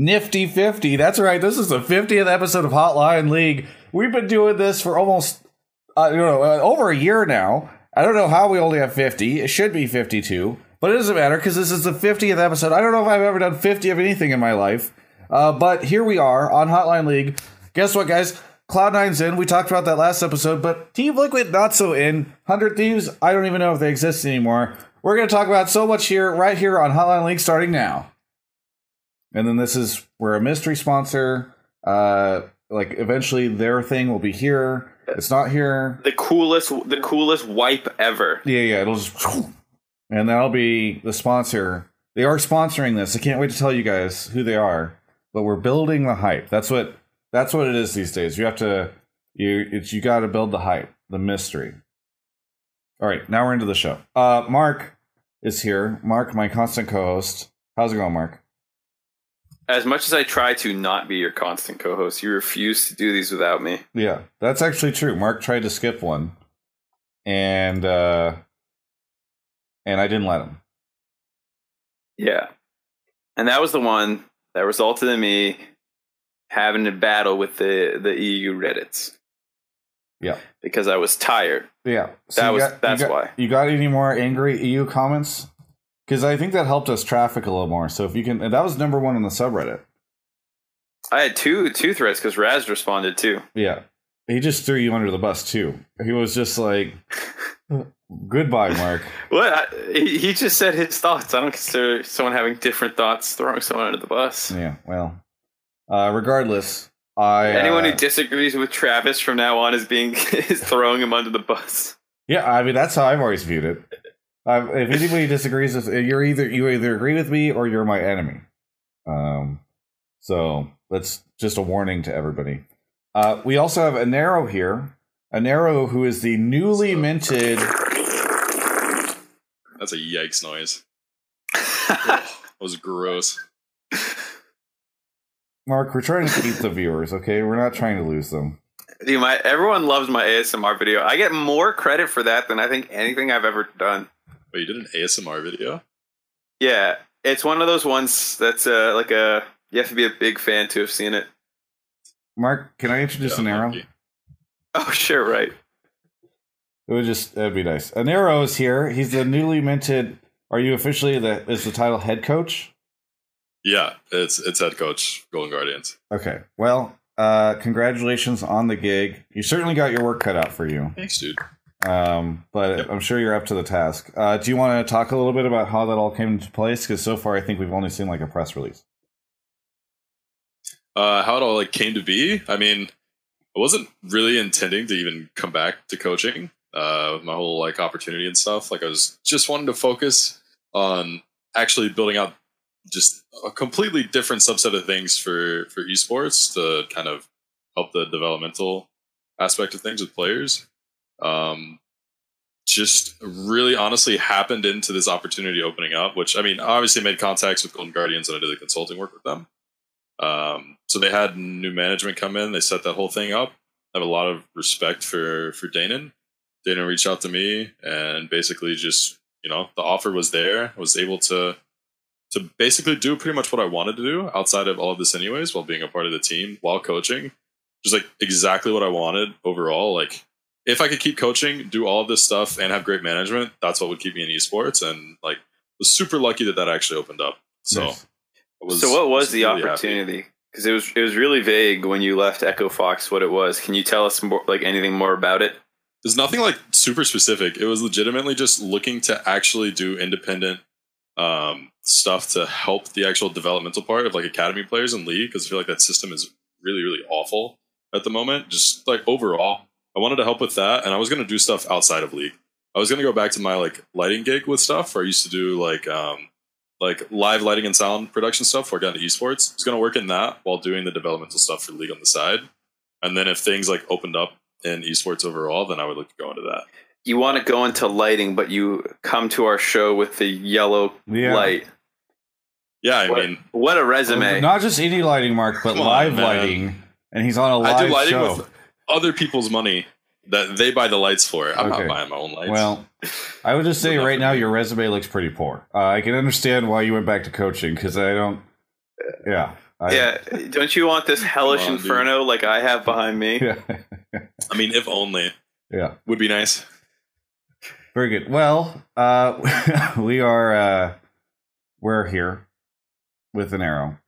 Nifty 50. That's right. This is the 50th episode of Hotline League. We've been doing this for almost, uh, you know, uh, over a year now. I don't know how we only have 50. It should be 52, but it doesn't matter because this is the 50th episode. I don't know if I've ever done 50 of anything in my life, uh, but here we are on Hotline League. Guess what, guys? Cloud9's in. We talked about that last episode, but Team Liquid not so in. 100 Thieves, I don't even know if they exist anymore. We're going to talk about so much here, right here on Hotline League starting now. And then this is where a mystery sponsor, uh, like eventually their thing will be here. It's not here. The coolest, the coolest wipe ever. Yeah, yeah, it'll just, and that'll be the sponsor. They are sponsoring this. I can't wait to tell you guys who they are. But we're building the hype. That's what that's what it is these days. You have to you it's you got to build the hype, the mystery. All right, now we're into the show. Uh, Mark is here. Mark, my constant co-host. How's it going, Mark? As much as I try to not be your constant co-host, you refuse to do these without me. Yeah, that's actually true. Mark tried to skip one, and uh, and I didn't let him. Yeah, and that was the one that resulted in me having a battle with the the EU Reddits. Yeah, because I was tired. Yeah, so that was got, that's you got, why. You got any more angry EU comments? Because I think that helped us traffic a little more. So if you can, that was number one on the subreddit. I had two two threats because Raz responded too. Yeah, he just threw you under the bus too. He was just like, "Goodbye, Mark." what? I, he, he just said his thoughts. I don't consider someone having different thoughts throwing someone under the bus. Yeah. Well, uh, regardless, I anyone uh, who disagrees with Travis from now on is being is throwing him under the bus. Yeah, I mean that's how I've always viewed it. Um, if anybody disagrees with you're either you either agree with me or you're my enemy. Um, so that's just a warning to everybody. Uh, we also have Inero here. Inero, who is the newly minted. That's a yikes noise. that was gross. Mark, we're trying to keep the viewers, okay? We're not trying to lose them. Dude, my everyone loves my ASMR video. I get more credit for that than I think anything I've ever done. Wait, you did an ASMR video? Yeah, it's one of those ones that's uh, like a you have to be a big fan to have seen it. Mark, can I introduce Yeah, Inero? lucky. Oh, sure, right. It would just that'd be nice. Inero is here. He's the newly minted. Are you officially the is the title head coach? Yeah, it's it's head coach Golden Guardians. Okay. Well, uh, congratulations on the gig. You certainly got your work cut out for you. Thanks, dude. Um, but Yep. I'm sure you're up to the task. Uh, do you want to talk a little bit about how that all came into place? Because so far, I think we've only seen like a press release. Uh, how it all like came to be? I mean, I wasn't really intending to even come back to coaching. Uh, my whole like opportunity and stuff. Like I was just wanting to focus on actually building out just a completely different subset of things for for esports to kind of help the developmental aspect of things with players. Um, just really honestly happened into this opportunity opening up, which I mean, obviously made contacts with Golden Guardians and I did the consulting work with them. Um, so they had new management come in, they set that whole thing up. I have a lot of respect for for Danon. Danon reached out to me and basically just you know the offer was there. I was able to to basically do pretty much what I wanted to do outside of all of this anyways, while being a part of the team, while coaching. Just like exactly what I wanted overall. Like if I could keep coaching, do all of this stuff, and have great management, that's what would keep me in esports. And like was super lucky that that actually opened up. So, Nice. Was- so, what was was the really opportunity? Because it was it was really vague when you left Echo Fox. What it was? Can you tell us more, like anything more about it? There's nothing like super specific. It was legitimately just looking to actually do independent um, stuff to help the actual developmental part of like academy players and league because I feel like that system is really really awful at the moment. Just like overall, I wanted to help with that, and I was going to do stuff outside of league. I was going to go back to my like lighting gig with stuff where I used to do like um, like live lighting and sound production stuff before I got into esports. I was going to work in that while doing the developmental stuff for league on the side. And then if things like opened up in esports overall, then I would look to go into that. You want to go into lighting, but you come to our show with the yellow Yeah. light. Yeah, I what, mean, what a resume! Not just any lighting, Mark, but Come on, live man. lighting, and he's on a live I do lighting show. with other people's money that they buy the lights for. I'm Okay. not buying my own lights. Well, I would just say right now your resume looks pretty poor. Uh, I can understand why you went back to coaching because I don't. Yeah, I, yeah, don't you want this hellish Come on, dude. inferno like I have behind me? yeah, I mean, if only yeah. would be nice. Very good. Well, uh, we are uh, we're here with Inero,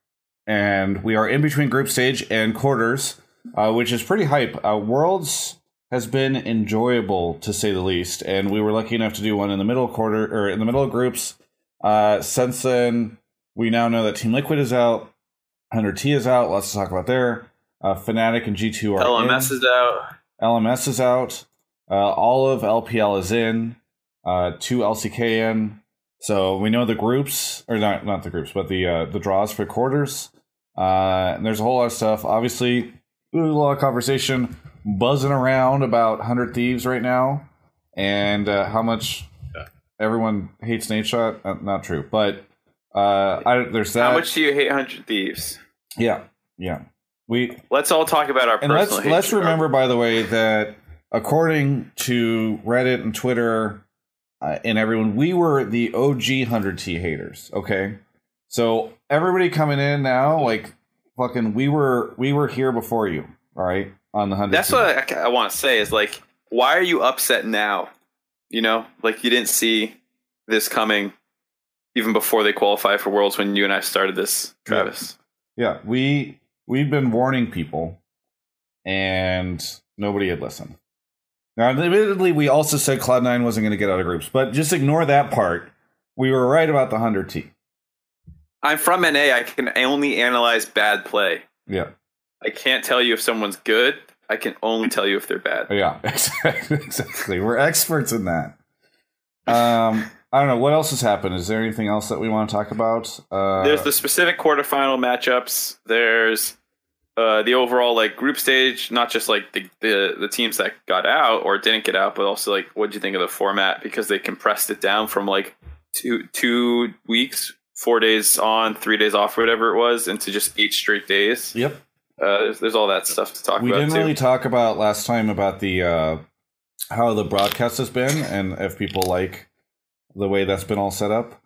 and we are in between group stage and quarters, uh, which is pretty hype. Uh, Worlds has been enjoyable to say the least, and we were lucky enough to do one in the middle quarter or in the middle of groups. Uh, since then, we now know that Team Liquid is out, Hundred T is out. Lots to talk about there. Uh, Fnatic and G two are in. LMS is out. LMS is out. Uh, all of LPL is in. Uh, two LCK in. So we know the groups, or not not the groups, but the uh, the draws for quarters. Uh, and there's a whole lot of stuff. Obviously, there's a lot of conversation buzzing around about Hundred Thieves right now, and uh, how much Yeah. everyone hates Nadeshot. Uh, not true, but uh, I, there's that. How much do you hate Hundred Thieves? Yeah, yeah. We Let's all talk about our and personal. let's let's remember by the way that according to reddit and twitter uh, and everyone we were the og 100t haters okay so everybody coming in now like fucking we were we were here before you all right on the 100 That's what I, I want to say is like, why are you upset now? You know, like you didn't see this coming even before they qualify for Worlds when you and I started this, Travis. yeah we we've been warning people and nobody had listened. Now admittedly we also said cloud9 wasn't going to get out of groups but just ignore that part. We were right about the 100t I'm from NA. I can only analyze bad play. yeah I can't tell you if someone's good. I can only tell you if they're bad. Yeah, exactly. We're experts in that. Um, I don't know what else has happened. Is there anything else that we want to talk about? Uh, There's the specific quarterfinal matchups. There's uh, the overall like group stage, not just like the, the the teams that got out or didn't get out, but also like what do you think of the format because they compressed it down from like two two weeks, four days on, three days off, or whatever it was, into just eight straight days. Yep. Uh, there's, there's all that stuff to talk We about We didn't too. really talk about last time about the uh, how the broadcast has been and if people like the way that's been all set up.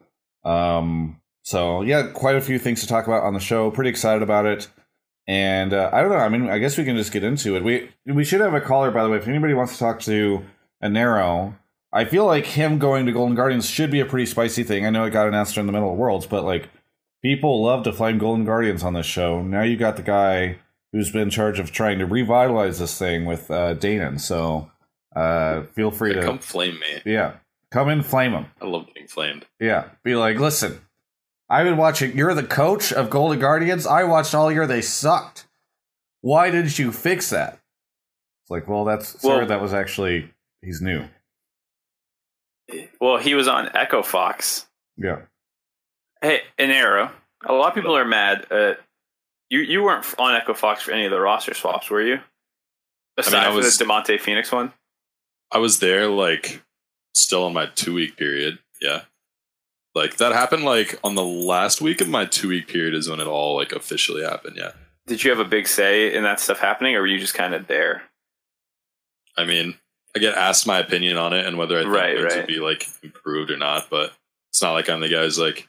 Um, so yeah, quite a few things to talk about on the show. Pretty excited about it. And uh, I don't know. I mean, I guess we can just get into it. We we should have a caller, by the way. If anybody wants to talk to Inero, I feel like him going to Golden Guardians should be a pretty spicy thing. I know it got announced in the middle of Worlds, but like people love to flame Golden Guardians on this show. Now you got the guy who's been in charge of trying to revitalize this thing with uh, Danon. So uh, feel free Yeah, to come flame me. yeah, come in, flame him. I love getting flamed. Yeah, be like, listen, I've been watching. You're the coach of Golden Guardians. I watched all year. They sucked. Why didn't you fix that? It's like, well, that's Well-. That was actually he's new. Well, he was on Echo Fox. Yeah, Hey, Inero. A lot of people are mad. At, you you weren't on Echo Fox for any of the roster swaps, were you? Aside I from was- the Demonte Phoenix one. I was there like still on my two week period. Yeah. Like that happened like on the last week of my two week period is when it all like officially happened. Yeah. Did you have a big say in that stuff happening, or were you just kind of there? I mean, I get asked my opinion on it and whether I think Right, things right. would be like improved or not, but it's not like I'm the guy who's like,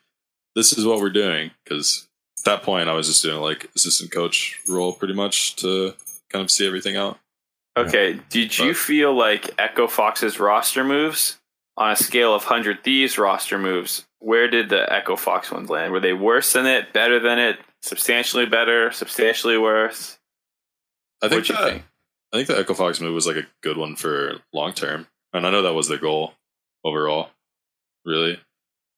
this is what we're doing. Because at that point, I was just doing like assistant coach role pretty much to kind of see everything out. Okay. Did you But- feel like Echo Fox's roster moves on a scale of hundred thieves roster moves? Where did the Echo Fox ones land? Were they worse than it, better than it, substantially better, substantially worse? I think that, think? I think the Echo Fox move was like a good one for long term, and I know that was their goal overall. Really,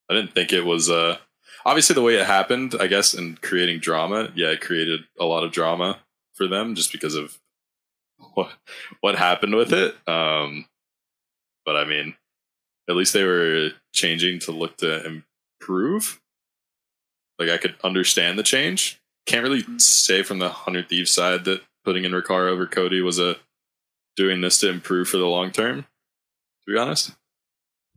I didn't think it was. Uh, obviously, the way it happened, I guess, in creating drama, yeah, it created a lot of drama for them just because of what what happened with it. Um, but I mean, at least they were changing to look to improve. Like I could understand the change. Can't really say from the Hundred Thieves side that putting in Rikara over Cody was a doing this to improve for the long term. To be honest,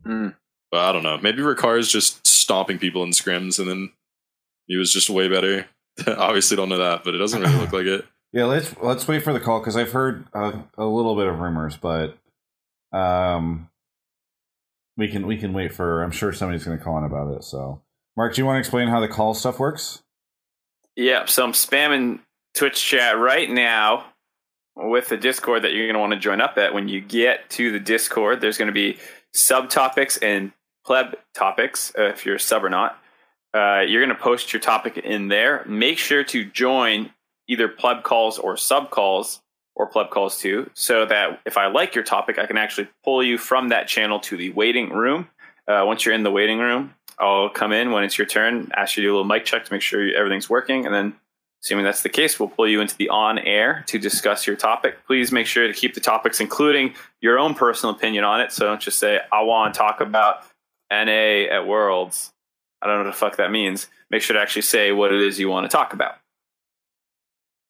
Hmm. but I don't know. Maybe Rikara is just stomping people in scrims, and then he was just way better. Obviously, don't know that, but it doesn't really look like it. yeah. Let's let's wait for the call because I've heard a, a little bit of rumors, but um, we can we can wait for. I'm sure somebody's going to call in about it. So, Mark, do you want to explain how the call stuff works? Yeah, So I'm spamming Twitch chat right now with the Discord that you're going to want to join up at. When you get to the Discord, there's going to be subtopics and pleb topics uh, if you're a sub or not. Uh, you're going to post your topic in there. Make sure to join either pleb calls or sub calls or pleb calls too, so that if I like your topic, I can actually pull you from that channel to the waiting room. Uh, once you're in the waiting room, I'll come in when it's your turn, ask you to do a little mic check to make sure everything's working, and then assuming that's the case, we'll pull you into the on air to discuss your topic. Please make sure to keep the topics, including your own personal opinion on it. So don't just say, I want to talk about NA at Worlds. I don't know what the fuck that means. Make sure to actually say what it is you want to talk about.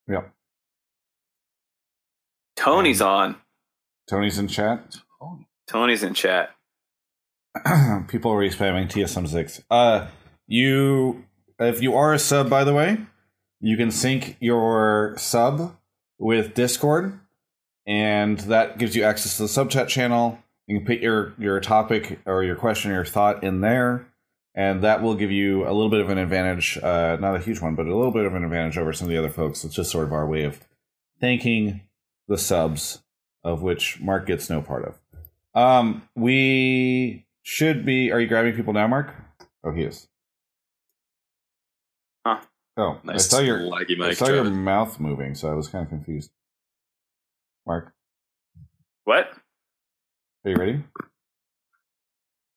Yep. Tony's on. Tony's in chat. Tony's in chat. People are respamming TSM6. Uh, you, if you are a sub, by the way, you can sync your sub with Discord, and that gives you access to the sub chat channel. You can put your your topic or your question or your thought in there, and that will give you a little bit of an advantage. Uh, not a huge one, but a little bit of an advantage over some of the other folks. It's just sort of our way of thanking the subs, of which Mark gets no part of. Um, we should be. Are you grabbing people now, Mark? Oh, he is. Huh. Oh, Nice I saw your laggy I saw your mouth moving, so I was kind of confused. Mark, What? are you ready?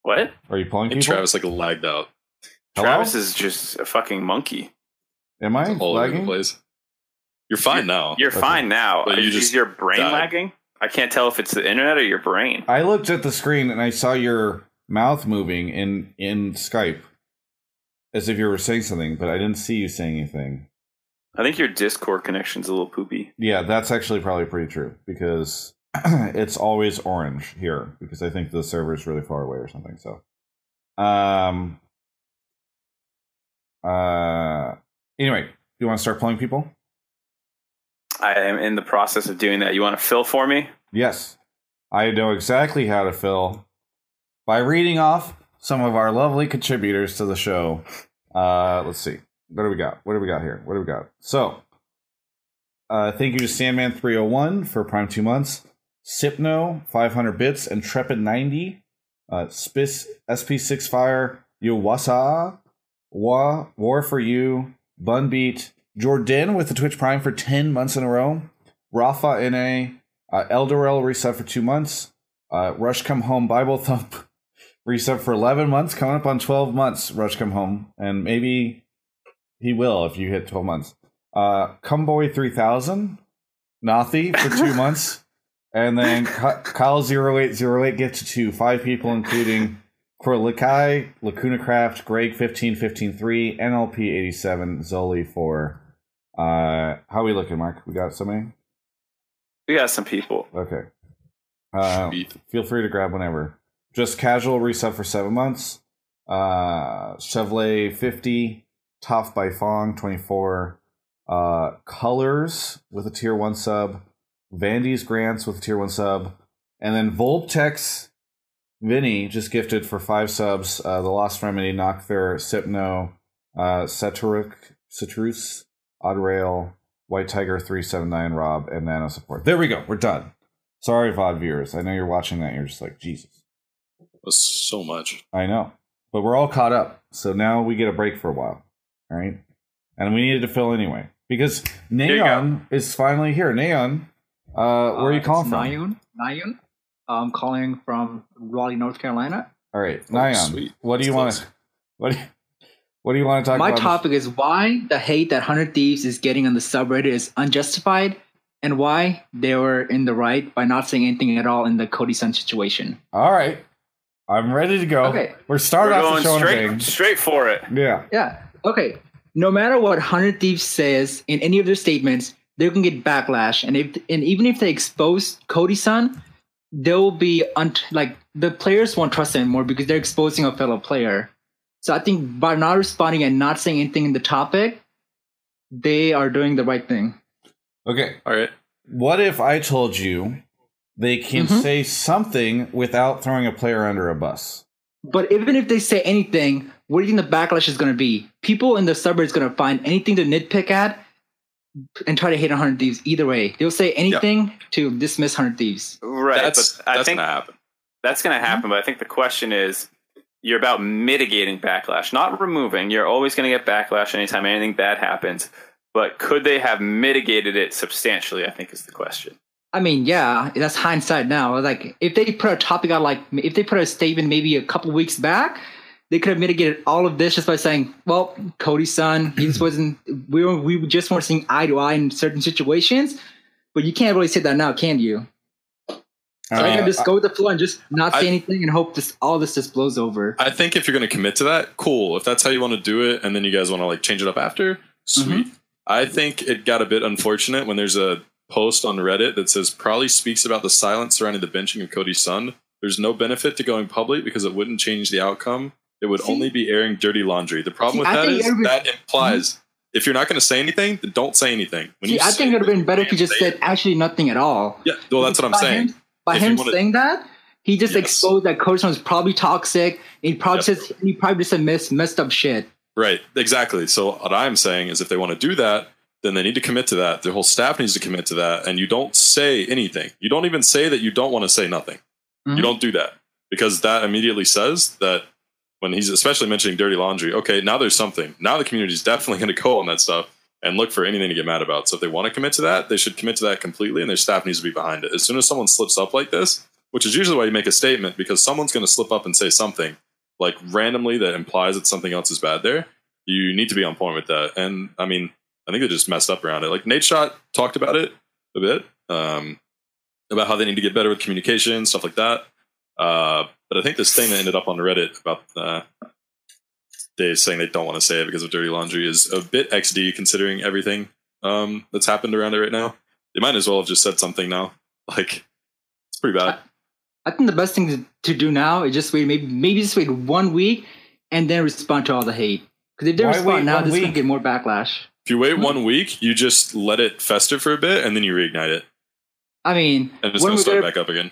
What? Are you pulling And people? Travis like lagged out Hello? Travis is just a fucking monkey. Am I all over the lagging? place. You're fine now. You're Okay. fine now. But you is, just is your brain died. lagging? I can't tell if it's the internet or your brain. I looked at the screen and I saw your mouth moving in in Skype, as if you were saying something, but I didn't see you saying anything. I think your Discord connection's a little poopy. Yeah, that's actually probably pretty true because it's always orange here because I think the server's really far away or something. So, um, uh, anyway, do you want to start pulling people? I am in the process of doing that. You want to fill for me? Yes, I know exactly how to fill by reading off some of our lovely contributors to the show. Uh, let's see. What do we got? What do we got here? What do we got? So, uh, thank you to Sandman301 for Prime two months, Sipno 500 bits, and Trepid90, uh, Spis SP6 Fire, Yowasa, Wa War for You, Bunbeat, Jordan with the Twitch Prime for 10 months in a row, Rafa NA, uh, Eldorel reset for two months, uh, Rush Come Home Bible Thump reset for 11 months, coming up on 12 months, Rush Come Home, and maybe he will if you hit 12 months. Uh, Cumboy 3000, Nathi for two months, and then Kyle0808 gets to two, five people, including Corlikai, Lacuna Craft, Greg 15153, NLP 87, Zoli 4. Uh, how are we looking, Mark? We got somebody? We got some people. Okay. Uh, feel free to grab whenever. Just casual reset for seven months. Uh, Chevrolet 50, Tough by Fong 24. Uh, Colors with a tier one sub. Vandy's Grants with a tier one sub. And then Volptex Vinny just gifted for five subs. Uh, the Lost Remedy, Nocthur, Sipno, uh, Ceturuk, Citrus, Odrail, White Tiger 379, Rob, and Nano Support. There we go. We're done. Sorry, VOD viewers. I know you're watching that. You're just like, Jesus. That's so much. I know. But we're all caught up. So now we get a break for a while. All right. And we needed to fill anyway. Because Neon is finally here. Neon, uh, where are you Uh, calling from? Nayun. Nayun. I'm calling from Raleigh, North Carolina. All right. Oh, Neon. sweet. What do you want to what do you, what do you want to talk My about? My topic is why the hate that Hundred Thieves is getting on the subreddit is unjustified, and why they were in the right by not saying anything at all in the Cody Sun situation. All right. I'm ready to go. Okay. We're starting We're off the going show on straight, bang. straight for it. Yeah. Yeah. Okay. No matter what Hundred Thieves says in any of their statements, they're gonna get backlash, and if and even if they expose Cody Sun, they'll be un- like the players won't trust them anymore because they're exposing a fellow player. So I think by not responding and not saying anything in the topic, they are doing the right thing. Okay. All right. What if I told you they can Mhm. say something without throwing a player under a bus? But even if they say anything, what do you think the backlash is going to be? People in the suburbs going to find anything to nitpick at and try to hate on Hundred Thieves. Either way, they'll say anything to dismiss Hundred Thieves. Right, that's but I that's think gonna happen. that's going to happen. But I think the question is, you're about mitigating backlash, not removing. You're always going to get backlash anytime anything bad happens. But could they have mitigated it substantially? I think is the question. I mean, yeah, that's hindsight now. Like, if they put a topic out, like, if they put a statement maybe a couple weeks back, they could have mitigated all of this just by saying, well, Cody Sun, he just wasn't, we, were, we just weren't seeing eye to eye in certain situations. But you can't really say that now, can you? So I can just go with the flow and just not say I- anything and hope this all this just blows over. I think if you're going to commit to that, cool. If that's how you want to do it, and then you guys want to like change it up after, mm-hmm. sweet. I think it got a bit unfortunate when there's a post on Reddit that says Pr0lly speaks about the silence surrounding the benching of Cody Sun. There's no benefit to going public because it wouldn't change the outcome. It would See- only be airing dirty laundry. The problem See, with I that think that implies hmm? if you're not going to say anything, then don't say anything. When See, you I think it would have been better if you just said actually nothing at all. Yeah, well, that's what I'm By saying. Him, by If him wanna- saying that, he just Yes. exposed that Cody Sun was probably toxic. And he probably Yep. says he probably just said mess, messed up shit. Right, exactly. So what I'm saying is if they want to do that, then they need to commit to that. Their whole staff needs to commit to that. And you don't say anything. You don't even say that you don't want to say nothing. Mhm. You don't do that because that immediately says that when he's especially mentioning dirty laundry, okay, now there's something. Now the community is definitely going to go on that stuff and look for anything to get mad about. So if they want to commit to that, they should commit to that completely and their staff needs to be behind it. As soon as someone slips up like this, which is usually why you make a statement because someone's going to slip up and say something like randomly that implies that something else is bad there, you need to be on point with that. And I mean, I think they just messed up around it. Like Nadeshot talked about it a bit, um, about how they need to get better with communication, stuff like that. Uh, but I think this thing that ended up on Reddit about uh, they saying they don't want to say it because of dirty laundry is a bit XD considering everything um, that's happened around it right now. They might as well have just said something now. Like it's pretty bad. I think the best thing to, to do now is just wait, maybe maybe just wait one week and then respond to all the hate. Because if they Why wait respond now, one this is gonna get more backlash. If you wait Hmm. one week, you just let it fester for a bit and then you reignite it, I mean, and it's gonna start back up again.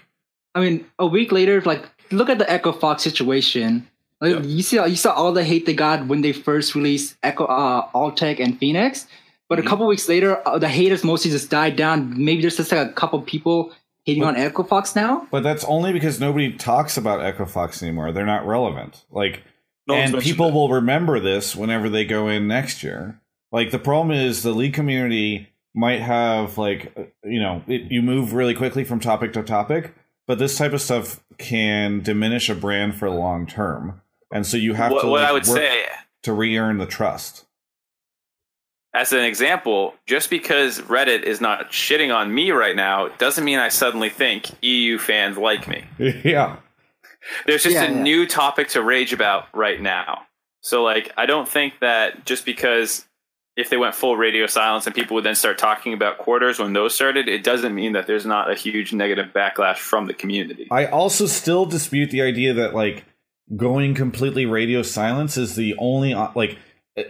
I mean, a week later, like look at the Echo Fox situation. Like, Yeah. You see, you saw all the hate they got when they first released Echo, uh, Altec, and Fenix. But Mhm. a couple weeks later, uh, the haters mostly just died down. Maybe there's just like a couple people hating on Echo Fox now. But that's only because nobody talks about Echo Fox anymore. They're not relevant. Like, No and people it. will remember this whenever they go in next year. Like, the problem is the league community might have like you know it, you move really quickly from topic to topic, but this type of stuff can diminish a brand for the long term, and so you have What, to. what like, I would work say, to re-earn the trust. as an example, just because Reddit is not shitting on me right now doesn't mean I suddenly think EU fans like me. yeah, There's just Yeah, a yeah. new topic to rage about right now. So, like, I don't think that just because if they went full radio silence and people would then start talking about quarters when those started, it doesn't mean that there's not a huge negative backlash from the community. I also still dispute the idea that like going completely radio silence is the only uh, like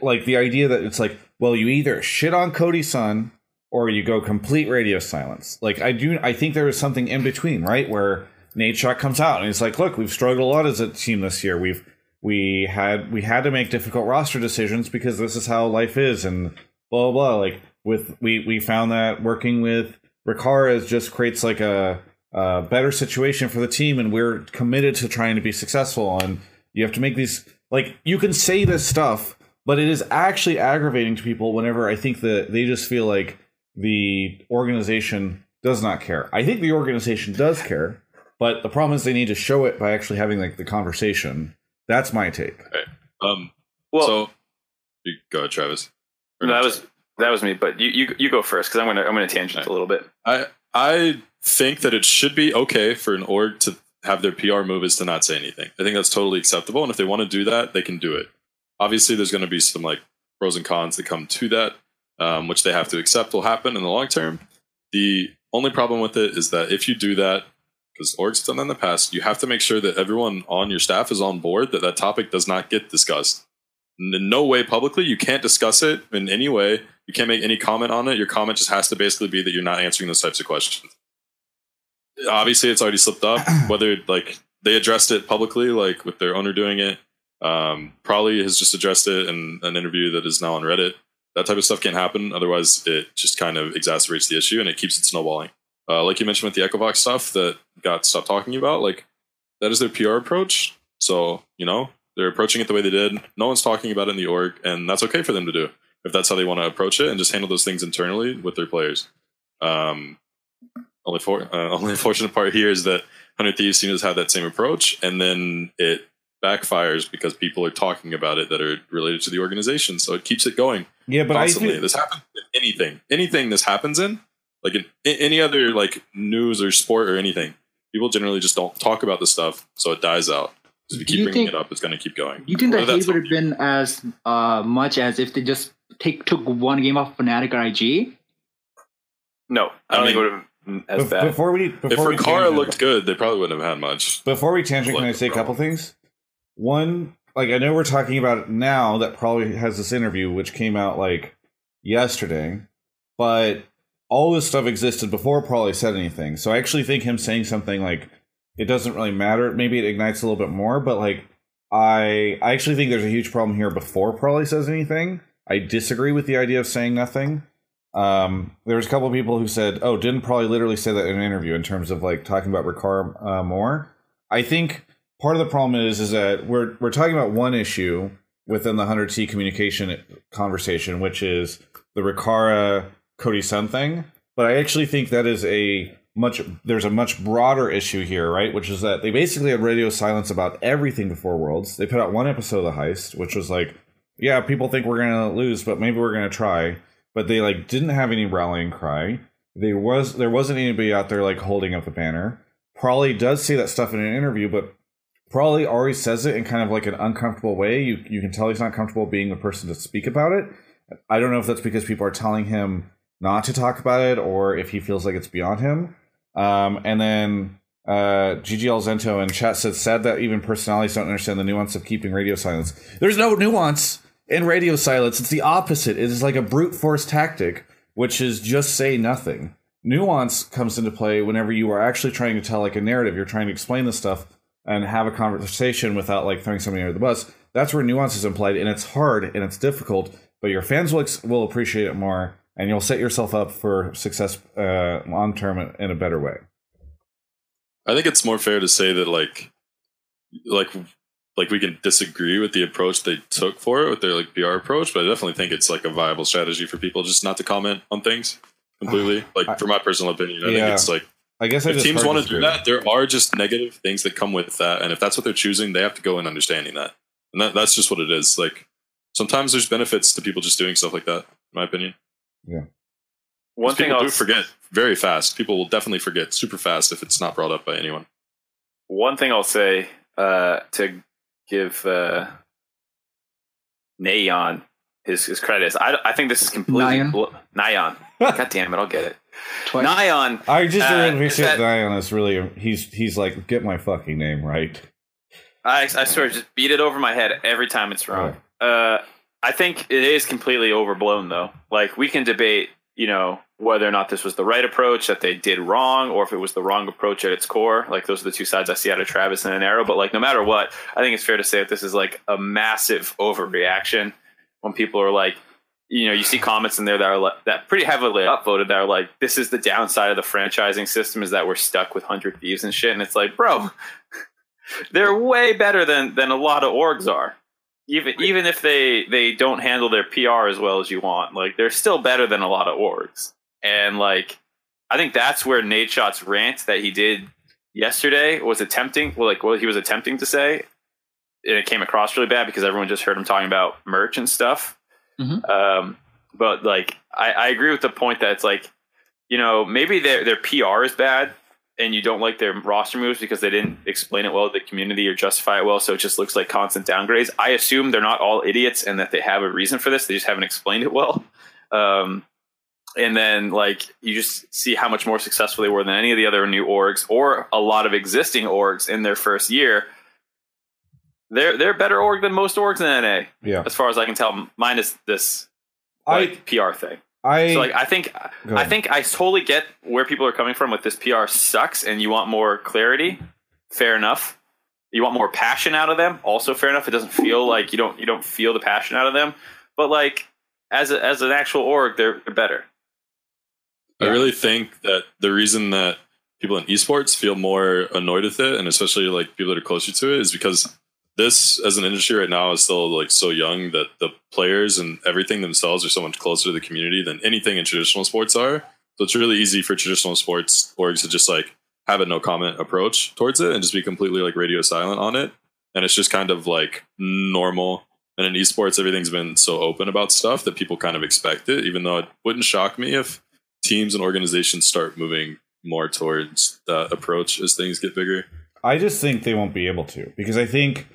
like the idea that it's like well you either shit on Cody Sun or you go complete radio silence. Like I do I think there is something in between, right? Where Nadeshot comes out and he's like, "Look, we've struggled a lot as a team this year. We've we had we had to make difficult roster decisions because this is how life is and blah blah blah. Like with we we found that working with Rikara just creates like a, a better situation for the team, and we're committed to trying to be successful. And you have to make these like you can say this stuff, but it is actually aggravating to people whenever I think that they just feel like the organization does not care. I think the organization does care, but the problem is they need to show it by actually having like the conversation. That's my take. Um, well, so you go ahead, Travis. Or that not, was that was me. But you you, you go first because I'm gonna I'm gonna tangent a little bit. I I think that it should be okay for an org to have their PR move is to not say anything. I think that's totally acceptable, and if they want to do that, they can do it. Obviously, there's going to be some like pros and cons that come to that, um, which they have to accept will happen in the long term. The only problem with it is that if you do that, because orgs done that in the past, you have to make sure that everyone on your staff is on board that that topic does not get discussed. In no way publicly, you can't discuss it in any way. You can't make any comment on it. Your comment just has to basically be that you're not answering those types of questions. Obviously, it's already slipped up. Whether like they addressed it publicly, like with their owner doing it. Um, Pr0lly has just addressed it in an interview that is now on Reddit. That type of stuff can't happen. Otherwise, it just kind of exacerbates the issue and it keeps it snowballing. Uh, like you mentioned with the Echo Fox stuff that got stopped talking about, like that is their PR approach. So, you know, they're approaching it the way they did. No one's talking about it in the org, and that's okay for them to do if that's how they want to approach it and just handle those things internally with their players. Um, only for uh, only unfortunate part here is that Hundred Thieves seems to have that same approach, and then it backfires because people are talking about it that are related to the organization. So it keeps it going Yeah, but constantly. I think, this happens in anything, anything this happens in, like in, in any other like news or sport or anything. People generally just don't talk about this stuff, so it dies out. So if you keep you bringing think- it up, it's going to keep going. You think that Whether hate would have been as uh, much as if they just take took one game off Fnatic or IG? No, I I don't think it would have been as bef- bad. before we if before we Rikara tangent- looked good, they Pr0lly wouldn't have had much. Before we tangent, can I say a couple things? One, like I know we're talking about it now that probably has this interview which came out like yesterday, but all this stuff existed before Pr0lly said anything. So I actually think him saying something like it doesn't really matter. Maybe it ignites a little bit more, but like I I actually think there's a huge problem here before Pr0lly says anything. I disagree with the idea of saying nothing. Um, there was a couple of people who said, "Oh, didn't Pr0lly literally say that in an interview in terms of like talking about Rikara uh, more." I think part of the problem is is that we're we're talking about one issue within the 100T communication conversation, which is the Rikara Cody Sun thing. But I actually think that is a much there's a much broader issue here, right? Which is that they basically had radio silence about everything before Worlds. They put out one episode of the heist, which was like, yeah, people think we're gonna lose, but maybe we're gonna try. But they like didn't have any rallying cry. There was there wasn't anybody out there like holding up the banner. Pr0lly does say that stuff in an interview, but Pr0lly always says it in kind of like an uncomfortable way. You you can tell he's not comfortable being the person to speak about it. I don't know if that's because people are telling him not to talk about it or if he feels like it's beyond him. Um, and then uh, GGL Zento in chat said, sad that even personalities don't understand the nuance of keeping radio silence. There's no nuance in radio silence. It's the opposite. It is like a brute force tactic, which is just say nothing. Nuance comes into play whenever you are actually trying to tell like a narrative. You're trying to explain the stuff and have a conversation without like throwing somebody under the bus. That's where nuance is implied, and it's hard and it's difficult. But your fans will ex- will appreciate it more, and you'll set yourself up for success uh, long term in a better way. I think it's more fair to say that like like like we can disagree with the approach they took for it with their like PR approach, but I definitely think it's like a viable strategy for people just not to comment on things completely. Like I- for my personal opinion, I Yeah. think it's like I guess I if just teams want to do that, there are just negative things that come with that, and if that's what they're choosing, they have to go in understanding that, and that, that's just what it is. Like sometimes there's benefits to people just doing stuff like that. In my opinion, One 'Cause thing people I'll do forget very fast. People will definitely forget super fast if it's not brought up by anyone. one thing I'll say uh, to give uh, Nayon his his credits. I, I think this is completely Nyan? blo- Nyan. God damn it, I'll get it. Twice. Nyan. I just Uh, really is appreciate that- Dion is really he's he's like get my fucking name right. I, I swear, just beat it over my head every time it's wrong. Uh, I think it is completely overblown, though. Like we can debate, you know, whether or not this was the right approach that they did wrong, or if it was the wrong approach at its core. Like those are the two sides I see out of Travis and Inero. But like, no matter what, I think it's fair to say that this is like a massive overreaction. When people are like, you know, you see comments in there that are like, that pretty heavily upvoted that are like, this is the downside of the franchising system is that we're stuck with hundred thieves and shit. And it's like, bro, they're way better than than a lot of orgs are. Even even if they they don't handle their PR as well as you want, like they're still better than a lot of orgs. And like, I think that's where Nadeshot's rant that he did yesterday was attempting, well, like what he was attempting to say, and it came across really bad because everyone just heard him talking about merch and stuff. Mhm. Um, but like, I, I agree with the point that it's like, you know, maybe their their PR is bad, and you don't like their roster moves because they didn't explain it well to the community or justify it well, so it just looks like constant downgrades. I assume they're not all idiots and that they have a reason for this. They just haven't explained it well. Um, and then like you just see how much more successful they were than any of the other new orgs or a lot of existing orgs in their first year. They're they're better org than most orgs in NA, Yeah, as far as I can tell, minus this I PR thing. I So like I think I think I totally get where people are coming from with this PR sucks and you want more clarity. Fair enough. you want more passion out of them. Also, fair enough. It doesn't feel like you don't you don't feel the passion out of them, but like as a, as an actual org, they're, they're better. I really think that the reason that people in esports feel more annoyed with it, and especially like people that are closer to it, is because this as an industry right now is still like so young that the players and everything themselves are so much closer to the community than anything in traditional sports are. So it's really easy for traditional sports orgs to just like have a no comment approach towards it and just be completely like radio silent on it. And it's just kind of like normal. And in esports, everything's been so open about stuff that people kind of expect it, even though it wouldn't shock me if teams and organizations start moving more towards that approach as things get bigger. I just think they won't be able to because I think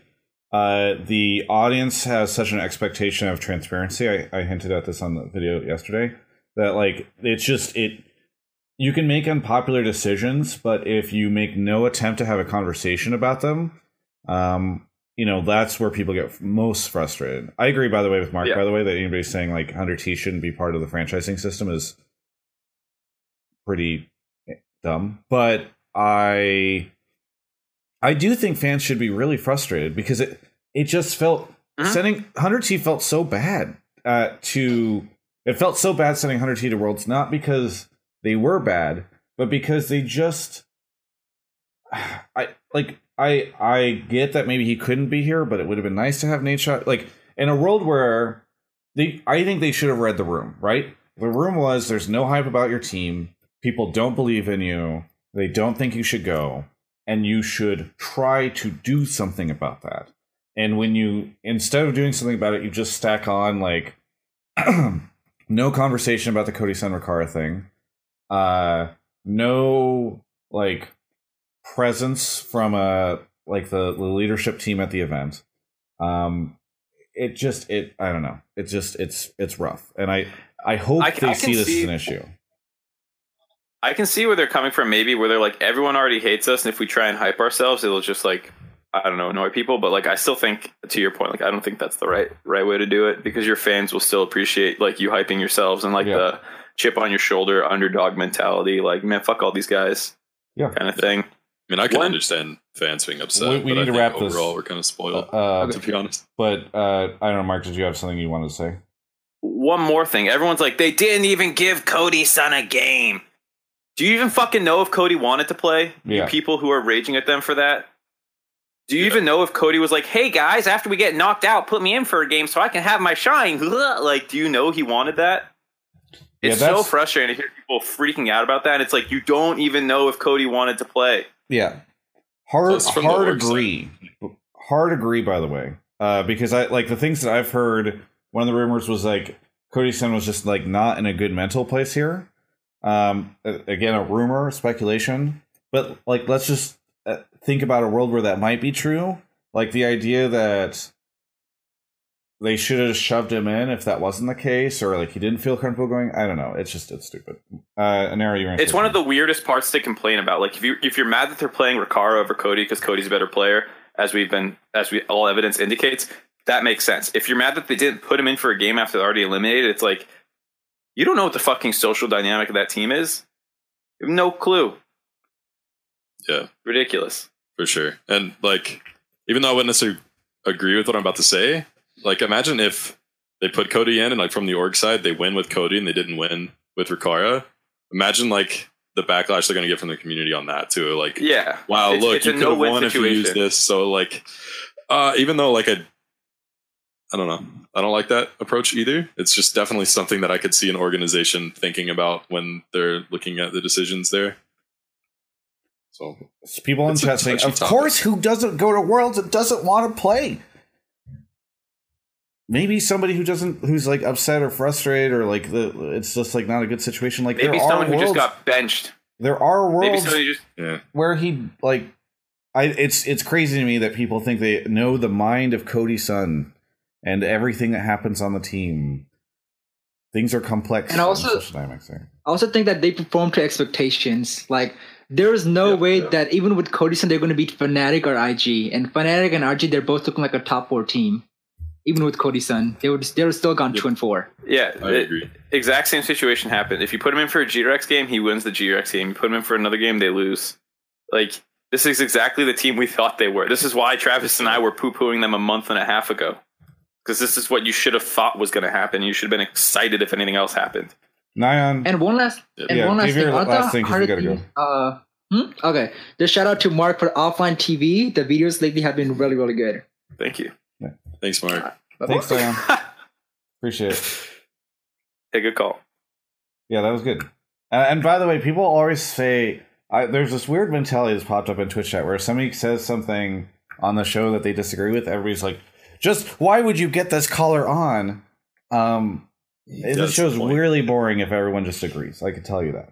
uh, the audience has such an expectation of transparency. I, I hinted at this on the video yesterday that like it's just it you can make unpopular decisions, but if you make no attempt to have a conversation about them, um, you know, that's where people get most frustrated. I agree, by the way, with Mark, Yeah. by the way, that anybody saying like 100 T shouldn't be part of the franchising system is pretty dumb. But I, I do think fans should be really frustrated because it, it just felt, Mhm. sending 100 T felt so bad uh, to, it felt so bad sending 100 T to Worlds, not because they were bad, but because they just, I like I I get that maybe he couldn't be here, but it would have been nice to have Nadeshot. Like in a world where they, I think they should have read the room. Right, the room was there's no hype about your team. People don't believe in you. They don't think you should go, and you should try to do something about that. And when you instead of doing something about it, you just stack on like no conversation about the Cody Sun thing. Uh no like presence from a like the, the leadership team at the event. Um it just it I don't know. It just it's it's rough. And I I hope I- they I see this see- as an issue. I can see where they're coming from, maybe where they're like, everyone already hates us, and if we try and hype ourselves, it'll just like, I don't know, annoy people. But like, I still think, to your point, like, I don't think that's the right right way to do it because your fans will still appreciate like you hyping yourselves and like Yeah. the chip on your shoulder underdog mentality, like, man, fuck all these guys, Yeah. kind of thing. I mean, I can One- understand fans being upset. We- we but need I to think wrap this- overall, we're kind of spoiled. Uh, to be honest, but uh I don't know, Mark, did you have something you wanted to say? One more thing, everyone's like, they didn't even give Cody Sun a game. Do you even fucking know if Cody wanted to play? You people who are raging at them for that. Do you even know if Cody was like, "Hey guys, after we get knocked out, put me in for a game so I can have my shine"? Like, do you know he wanted that? Yeah, It's so frustrating to hear people freaking out about that. And it's like you don't even know if Cody wanted to play. Yeah. Hard Plus hard org side. agree. Hard agree by the way. Uh because I like the things that I've heard one of the rumors was like Cody Sun was just like not in a good mental place here. Um again a rumor, speculation, but like let's just uh, think about a world where that might be true. Like the idea that they should have shoved him in if that wasn't the case or like he didn't feel comfortable going. I don't know. It's just it's stupid. Uh Inero, you're in. It's one of the weirdest parts to complain about. Like if you if you're mad that they're playing Rikara over Cody because Cody's a better player, as we've been as we all evidence indicates, that makes sense. If you're mad that they didn't put him in for a game after they're already eliminated, it's like you don't know what the fucking social dynamic of that team is. You have no clue. yeah, Ridiculous. for sure. And like, even though I wouldn't necessarily agree with what I'm about to say, like, imagine if they put Cody in and like from the org side they win with Cody and they didn't win with Rikara. Imagine like the backlash they're going to get from the community on that too. Like, Yeah. wow, It's- look, it's you could have no-win won if you used situation. this. So like, uh, even though like I, I don't know, I don't like that approach either. It's just definitely something that I could see an organization thinking about when they're looking at the decisions there. So people in It's a chat saying, "Of topic. course, who doesn't go to Worlds and doesn't want to play?" Maybe somebody who doesn't, who's like upset or frustrated, or like the, it's just like not a good situation. Like Maybe there are someone who just got benched. there are Maybe worlds somebody just yeah, where he like, I it's it's crazy to me that people think they know the mind of Cody Sun and everything that happens on the team. Things are complex And also- dynamics there. I also think that they perform to expectations. Like there is no Yeah, way yeah. that even with Cody Sun they're going to beat Fnatic or IG. And Fnatic and IG they're both looking like a top four team. Even with Cody Sun, they would they would still gone Yep. two and four. yeah. I it- agree. exact same situation happened. If you put him in for a GRX game, he wins the GRX game. You put him in for another game, they lose. Like This is exactly the team we thought they were. This is why Travis and I were poo pooing them a month and a half ago. Because this is what you should have thought was going to happen. You should have been excited if anything else happened. Nyan. And one last and Yeah, one last give thing. your I last thought thing 'cause we Heart gotta go. Uh, hmm? Okay. Just shout out to Mark for offline TV. The videos lately have been really, really good. Thank you. Thanks, Mark. Thanks, Nyan. Appreciate it. Hey, good call. Yeah, that was good. Uh, and by the way, people always say I, there's this weird mentality that's popped up in Twitch chat where somebody says something on the show that they disagree with. Everybody's like, "Just why would you get this caller on?" Um, this That's show's point. really boring if everyone just agrees. I can tell you that.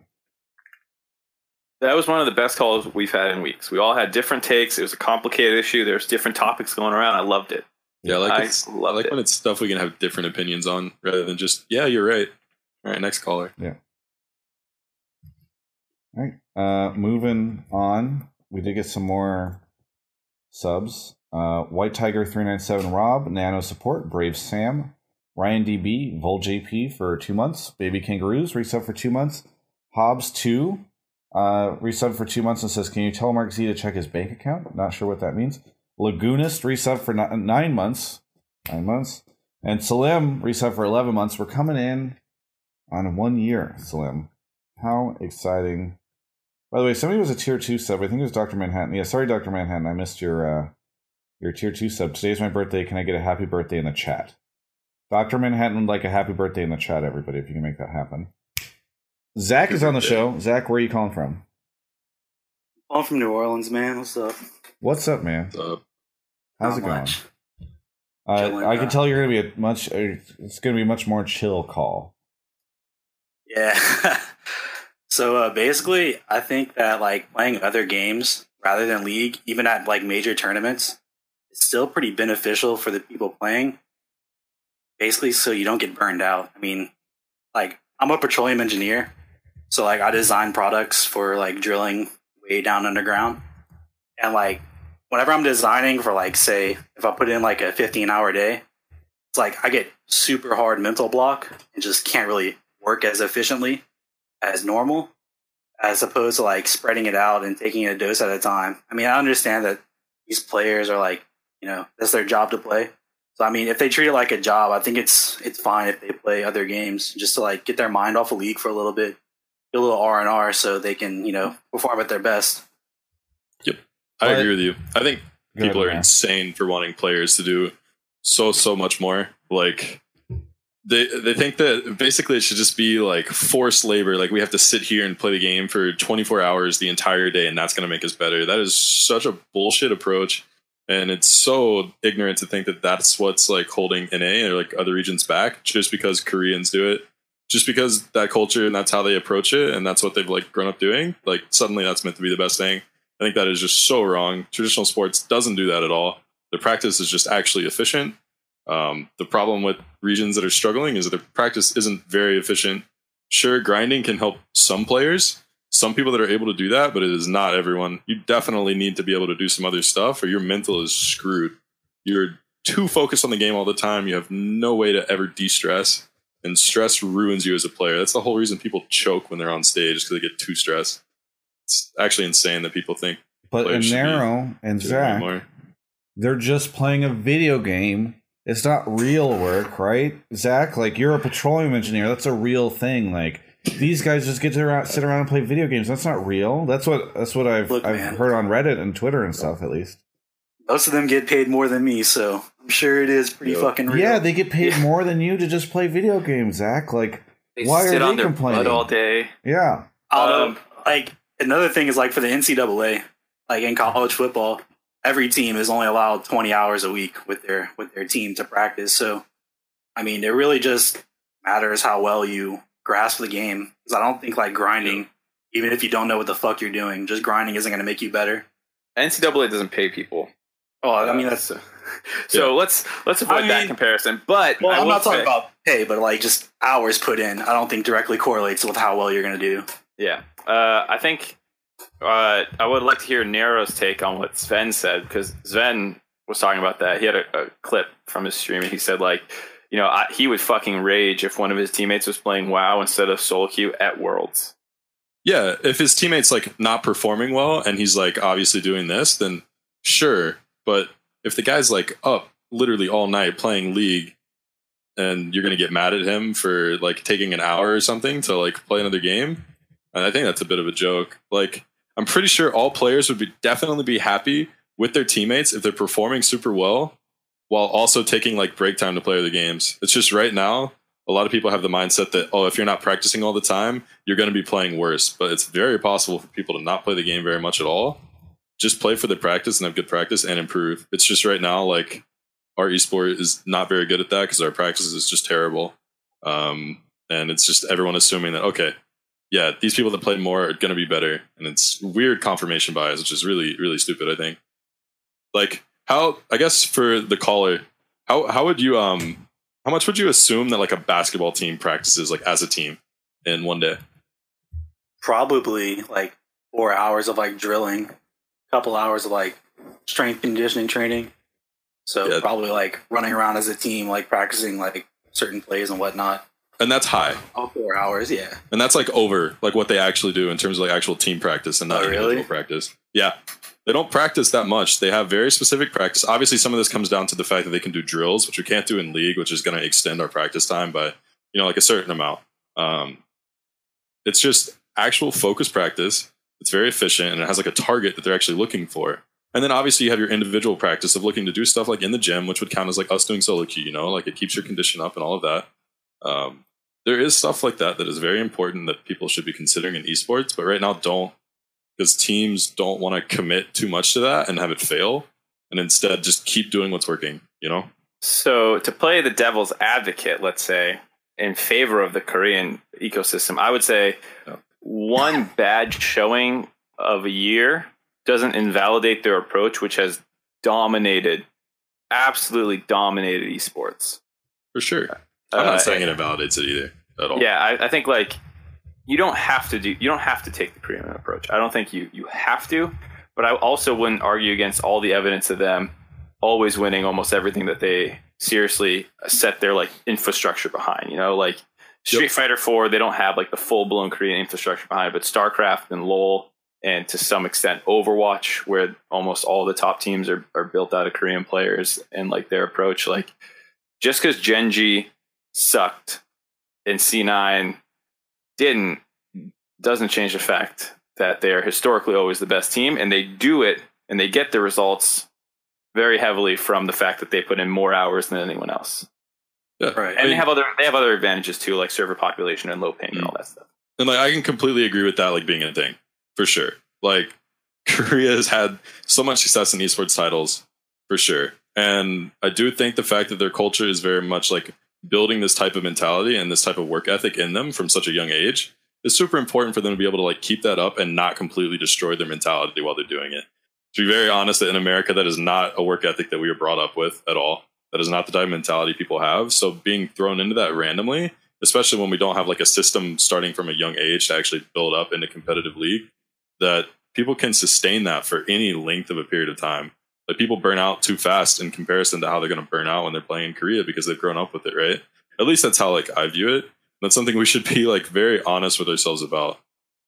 That was one of the best calls we've had in weeks. We all had different takes. It was a complicated issue. There's different topics going around. I loved it. Yeah, I like I it's, I loved like it. when it's stuff we can have different opinions on rather than just yeah, you're right. All right, next caller. Yeah. All right. Uh, moving on, we did get some more subs. Uh, White Tiger three nine seven Rob Nano support Brave Sam Ryan DB Vol JP for two months. Baby Kangaroos resub for two months. Hobbs two uh, resub for two months and says, "Can you tell Mark Z to check his bank account?" Not sure what that means. Lagoonist resub for ni- nine months. Nine months. And Salim resub for eleven months. We're coming in on one year, Salim. How exciting! By the way, somebody was a tier two sub. I think it was Doctor Manhattan. Yeah, sorry, Doctor Manhattan. I missed your uh, your tier two sub. Today's my birthday. Can I get a happy birthday in the chat? Doctor Manhattan would like a happy birthday in the chat. Everybody, if you can make that happen. Zach is on the show. Zach, where are you calling from? I'm from New Orleans, man. What's up? What's up, man? What's up? How's Not it going? Uh, I can tell you're gonna be a much. Uh, it's gonna be a much more chill call. Yeah. so uh, basically, I think that like playing other games rather than League, even at like major tournaments, still pretty beneficial for the people playing. Basically, so you don't get burned out. I mean, like I'm a petroleum engineer, so like I design products for like drilling way down underground, and like whenever I'm designing for like say if I put in like a 15 hour day, it's like I get super hard mental block and just can't really work as efficiently as normal as opposed to like spreading it out and taking a dose at a time. I mean, I understand that these players are like, you know, that's their job to play. So I mean, if they treat it like a job, I think it's it's fine if they play other games just to like get their mind off a league for a little bit, do a little R and R so they can, you know, perform at their best. Yep, I But- agree with you. I think people are insane for wanting players to do so so much more. Like they they think that basically it should just be like forced labor. Like we have to sit here and play the game for 24 hours the entire day, and that's going to make us better. That is such a bullshit approach, and it's so ignorant to think that that's what's like holding NA or like other regions back just because Koreans do it. Just because that culture and that's how they approach it, and that's what they've like grown up doing. Like suddenly that's meant to be the best thing. I think that is just so wrong. Traditional sports doesn't do that at all. The practice is just actually efficient. Um, the problem with regions that are struggling is that the practice isn't very efficient. Sure, grinding can help some players, some people that are able to do that, but it is not everyone. You definitely need to be able to do some other stuff, or your mental is screwed. You're too focused on the game all the time. You have no way to ever de stress, and stress ruins you as a player. That's the whole reason people choke when they're on stage because they get too stressed. It's actually insane that people think But in Players should be Inero and Zach, they're just playing a video game. It's not real work, right? Zach, like you're a petroleum engineer. That's a real thing. Like these guys just get to around, sit around and play video games. That's not real. That's what that's what I've Look, I've man. heard on Reddit and Twitter and stuff at least. Most of them get paid more than me, so I'm sure it is pretty Yeah. fucking real. Yeah, they get paid more than you to just play video games, Zach. Like They Why are sit on they their complaining? butt all day. yeah. Although, Um, like another thing is like for the NCAA, like in college football, every team is only allowed 20 hours a week with their with their team to practice. So, I mean, it really just matters how well you grasp the game. Because I don't think like grinding, even if you don't know what the fuck you're doing, just grinding isn't going to make you better. NCAA doesn't pay people. Oh, I mean, that's so, so let's let's avoid I that comparison. But well, I'm not talking about pay, but like just hours put in. I don't think directly correlates with how well you're going to do. Yeah, uh, I think uh, I would like to hear Inero's take on what Sven said because Sven was talking about that. He had a, a clip from his stream and he said like, you know, I, he would fucking rage if one of his teammates was playing WoW instead of solo queue at Worlds. yeah, if his teammates like not performing well and he's like obviously doing this, then sure. But if the guy's like up literally all night playing league and you're gonna get mad at him for like taking an hour or something to like play another game, and I think that's a bit of a joke. Like I'm pretty sure all players would be definitely be happy with their teammates if they're performing super well while also taking like break time to play other games. It's just right now a lot of people have the mindset that oh if you're not practicing all the time you're going to be playing worse. But it's very possible for people to not play the game very much at all. Just play for the practice and have good practice and improve. It's just right now like our esport is not very good at that because our practice is just terrible. Um, and it's just everyone assuming that okay yeah these people that play more are going to be better. And it's weird confirmation bias which is really really stupid i think. Like how i guess for the caller how how would you um how much would you assume that like a basketball team practices like as a team in one day? Probably like four hours of like drilling, a couple hours of like strength conditioning training. So Yeah. probably like running around as a team, like practicing like certain plays and whatnot. And that's high. All four hours, yeah. And that's like over like what they actually do in terms of like actual team practice and not Oh, really? individual practice. Yeah. They don't practice that much. They have very specific practice. Obviously, some of this comes down to the fact that they can do drills, which we can't do in league, which is going to extend our practice time by, you know, like a certain amount. Um, it's just actual focus practice. It's very efficient and it has like a target that they're actually looking for. And then obviously you have your individual practice of looking to do stuff like in the gym, which would count as like us doing solo queue, you know, like it keeps your condition up and all of that. Um, there is stuff like that that is very important that people should be considering in esports, but right now don't because teams don't want to commit too much to that and have it fail and instead just keep doing what's working, you know? So to play the devil's advocate, let's say, in favor of the Korean ecosystem, I would say Yeah. one bad showing of a year doesn't invalidate their approach, which has dominated, absolutely dominated esports. For sure. I'm Uh, not saying it invalidates it either at all. Yeah, I, I think like you don't have to do you don't have to take the Korean approach. I don't think you you have to, but I also wouldn't argue against all the evidence of them always winning almost everything that they seriously set their like infrastructure behind. You know, like Street Yep. Fighter Four, they don't have like the full blown Korean infrastructure behind, it, but StarCraft and LoL and to some extent Overwatch, where almost all the top teams are, are built out of Korean players and like their approach, like just because Gen.G sucked and C9 didn't doesn't change the fact that they are historically always the best team and they do it and they get the results very heavily from the fact that they put in more hours than anyone else. Yeah. Right. And they have other they have other advantages too, like server population and low ping and all that stuff. Mm. And like I can completely agree with that, like being a thing for sure. Like Korea has had so much success in esports titles for sure, and I do think the fact that their culture is very much like building this type of mentality and this type of work ethic in them from such a young age is super important for them to be able to like keep that up and not completely destroy their mentality while they're doing it. To be very honest, that in America, that is not a work ethic that we were brought up with at all. That is not the type of mentality people have. So being thrown into that randomly especially when we don't have like a system starting from a young age to actually build up in a competitive league that people can sustain that for any length of a period of time like people burn out too fast in comparison to how they're going to burn out when they're playing in korea because they've grown up with it right at least that's how like i view it that's something we should be like very honest with ourselves about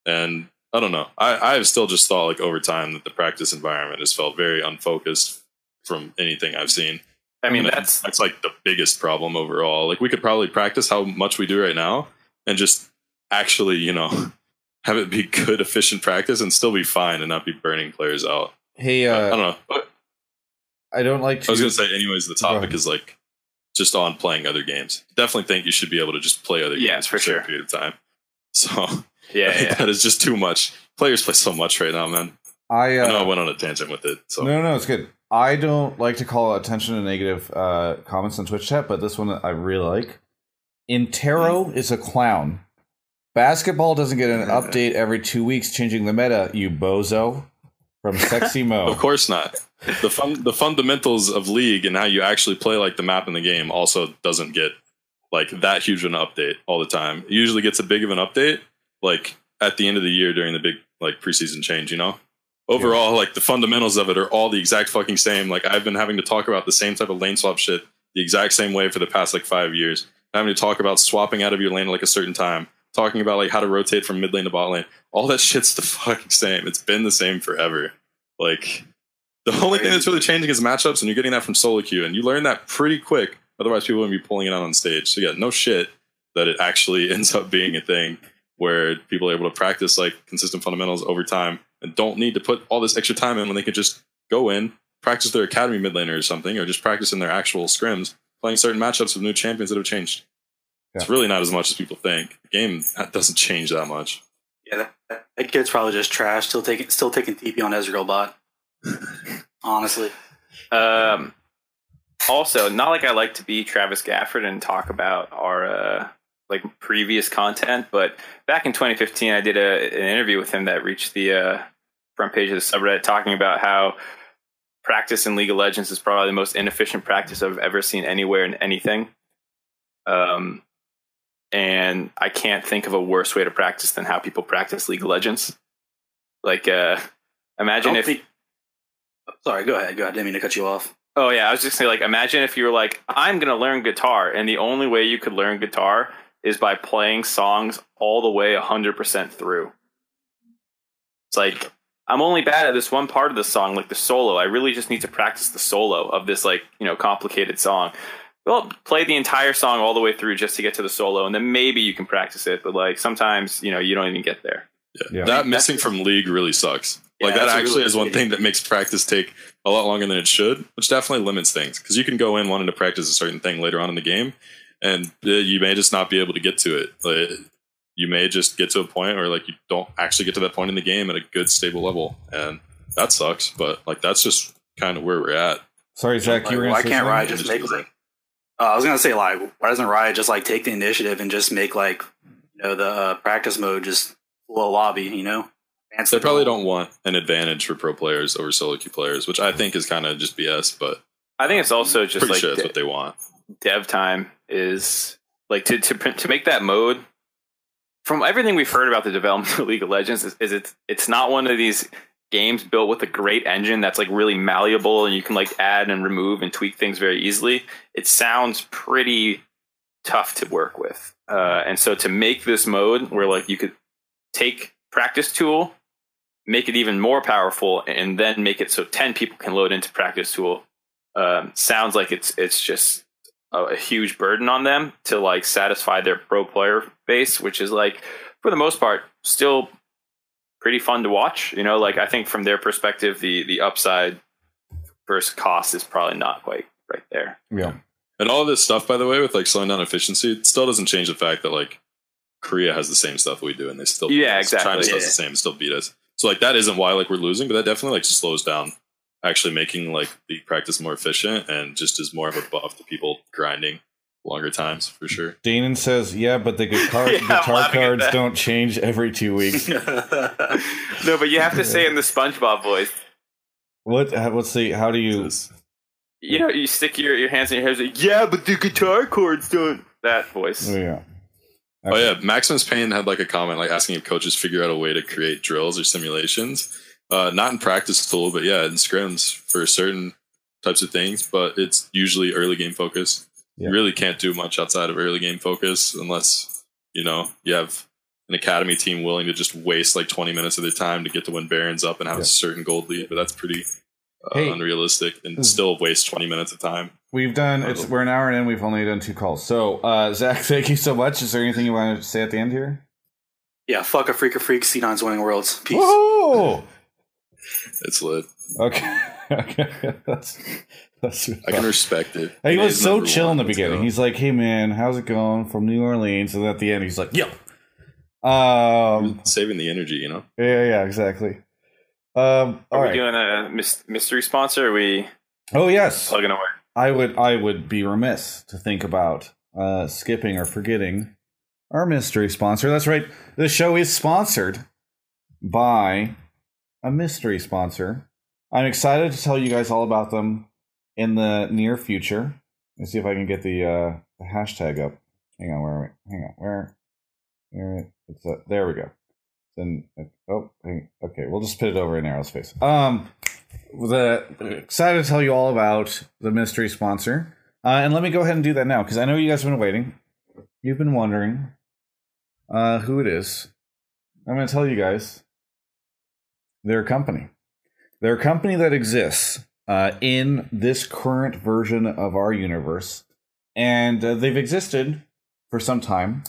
and i don't know i i've still just thought like over time that the practice environment has felt very unfocused from anything i've seen I mean and that's that's like the biggest problem overall. Like we could probably practice how much we do right now and just actually, you know, have it be good, efficient practice and still be fine and not be burning players out. Hey, I uh, don't know. But I don't like to. I was gonna say, anyways, the topic is like just on playing other games. Definitely think you should be able to just play other Yeah, games for a certain sure. period of time. So yeah, yeah. that is just too much. Players play so much right now, man. I, uh, I know I went on a tangent with it. So No, no, it's good. I don't like to call attention to negative uh, comments on Twitch chat, but this one I really like. Inero is a clown. Basketball doesn't get an update every two weeks, changing the meta. You bozo. From Sexy Mo. Of course not. The fun, the fundamentals of league and how you actually play like the map in the game also doesn't get like that huge of an update all the time. It usually gets a big of an update like at the end of the year during the big like preseason change, you know? Overall, like the fundamentals of it are all the exact fucking same. Like I've been having to talk about the same type of lane swap shit the exact same way for the past like five years. Having to talk about swapping out of your lane at like a certain time, talking about like how to rotate from mid lane to bot lane. All that shit's the fucking same. It's been the same forever. Like the only thing that's really changing is matchups, and you're getting that from solo queue, and you learn that pretty quick. Otherwise, people wouldn't be pulling it out on stage. So yeah, no shit that it actually ends up being a thing where people are able to practice like consistent fundamentals over time and don't need to put all this extra time in when they could just go in, practice their academy mid laner or something, or just practice in their actual scrims, playing certain matchups with new champions that have changed. It's really not as much as people think. The game uh, doesn't change that much. Yeah, that, that kid's probably just trash. Still taking still taking TP on Ezreal bot. Honestly, Um, also, not like I like to be Travis Gafford and talk about our uh, like previous content, but back in 2015, I did a, an interview with him that reached the uh, front page of the subreddit, talking about how practice in League of Legends is probably the most inefficient practice I've ever seen anywhere in anything. Um, and I can't think of a worse way to practice than how people practice League of Legends. Like, uh, imagine if think. Sorry, go ahead. Go ahead. Didn't mean to cut you off. Oh yeah, I was just saying like imagine if you were like I'm going to learn guitar and the only way you could learn guitar is by playing songs all the way 100% through. It's like I'm only bad at this one part of the song like the solo. I really just need to practice the solo of this like, you know, complicated song. Well, play the entire song all the way through just to get to the solo and then maybe you can practice it, but like sometimes, you know, you don't even get there. Yeah. Yeah. That missing from league really sucks. Yeah, like that actually really is one thing that makes practice take a lot longer than it should, which definitely limits things because you can go in wanting to practice a certain thing later on in the game, and uh, you may just not be able to get to it. Like, you may just get to a point where like you don't actually get to that point in the game at a good stable level, and that sucks. But like that's just kind of where we're at. Sorry, Zach, you were going why can't something? Riot just make like? Uh, I was gonna say like, why doesn't Riot just like take the initiative and just make like, you know, the uh, practice mode just full lobby? You know, Advance They the probably goal. don't want an advantage for pro players over solo queue players, which I think is kind of just BS. But I think it's also just pretty like sure that's de- what they want. dev time is like to to to make that mode from everything we've heard about the development of League of Legends is, is it's it's not one of these games built with a great engine that's like really malleable and you can like add and remove and tweak things very easily. It sounds pretty tough to work with. Uh, and so to make this mode where like you could take practice tool, make it even more powerful, and then make it so ten people can load into practice tool, um, sounds like it's it's just a, a huge burden on them to like satisfy their pro player base, which is like for the most part still pretty fun to watch. You know, like I think from their perspective, the the upside versus cost is probably not quite right there. Yeah. And all of this stuff, by the way, with like slowing down efficiency, it still doesn't change the fact that like Korea has the same stuff we do, and they still beat Yeah, us. exactly. China does the same, and still beat us. So like that isn't why like we're losing, but that definitely like slows down actually making like the practice more efficient and just is more of a buff to people grinding longer times for sure. Danon says, "Yeah, but the guitar Yeah, guitar cards don't change every two weeks." no, but you have to say in the SpongeBob voice. what? how- Let's see. How do you? You know, you stick your, your hands in your hair. Like, yeah, but the guitar chords don't. That voice. Oh yeah. Oh yeah, Maximus Payne had like a comment like asking if coaches figure out a way to create drills or simulations. Uh, not in practice tool, but yeah, in scrims for certain types of things. But it's usually early game focus. Yeah. You really can't do much outside of early game focus unless you know you have an academy team willing to just waste like 20 minutes of their time to get to win Barons up and have Yeah. a certain gold lead. But that's pretty uh, Hey. unrealistic and Mm. still waste 20 minutes of time. We've done. It's we're an hour in. We've only done two calls. So, uh, Zach, thank you so much. Is there anything you want to say at the end here? yeah, fuck a freak of freaks. C9's winning worlds. Peace. Whoa! It's lit. Okay. okay. That's that's. I can respect it. He It was so number chill in the Let's beginning. go. He's like, "Hey man, how's it going from New Orleans?" And at the end, he's like, "Yep." Um. saving the energy, you know. Yeah. Yeah. Exactly. Um. All Are we right. doing a mystery sponsor? Are we Oh yes. plugging away? I would. I would be remiss to think about uh, skipping or forgetting our mystery sponsor. That's right. The show is sponsored by a mystery sponsor. I'm excited to tell you guys all about them in the near future. Let's see if I can get the, uh, the hashtag up. Hang on, where are we? Hang on, where? Where? It's uh, there we go. Then oh, okay, we'll just put it over in Inero's face. Um, the excited to tell you all about the mystery sponsor. Uh, and let me go ahead and do that now because I know you guys have been waiting. You've been wondering uh, who it is. I'm going to tell you guys. They're company. They're company that exists uh, in this current version of our universe, and uh, they've existed for some time.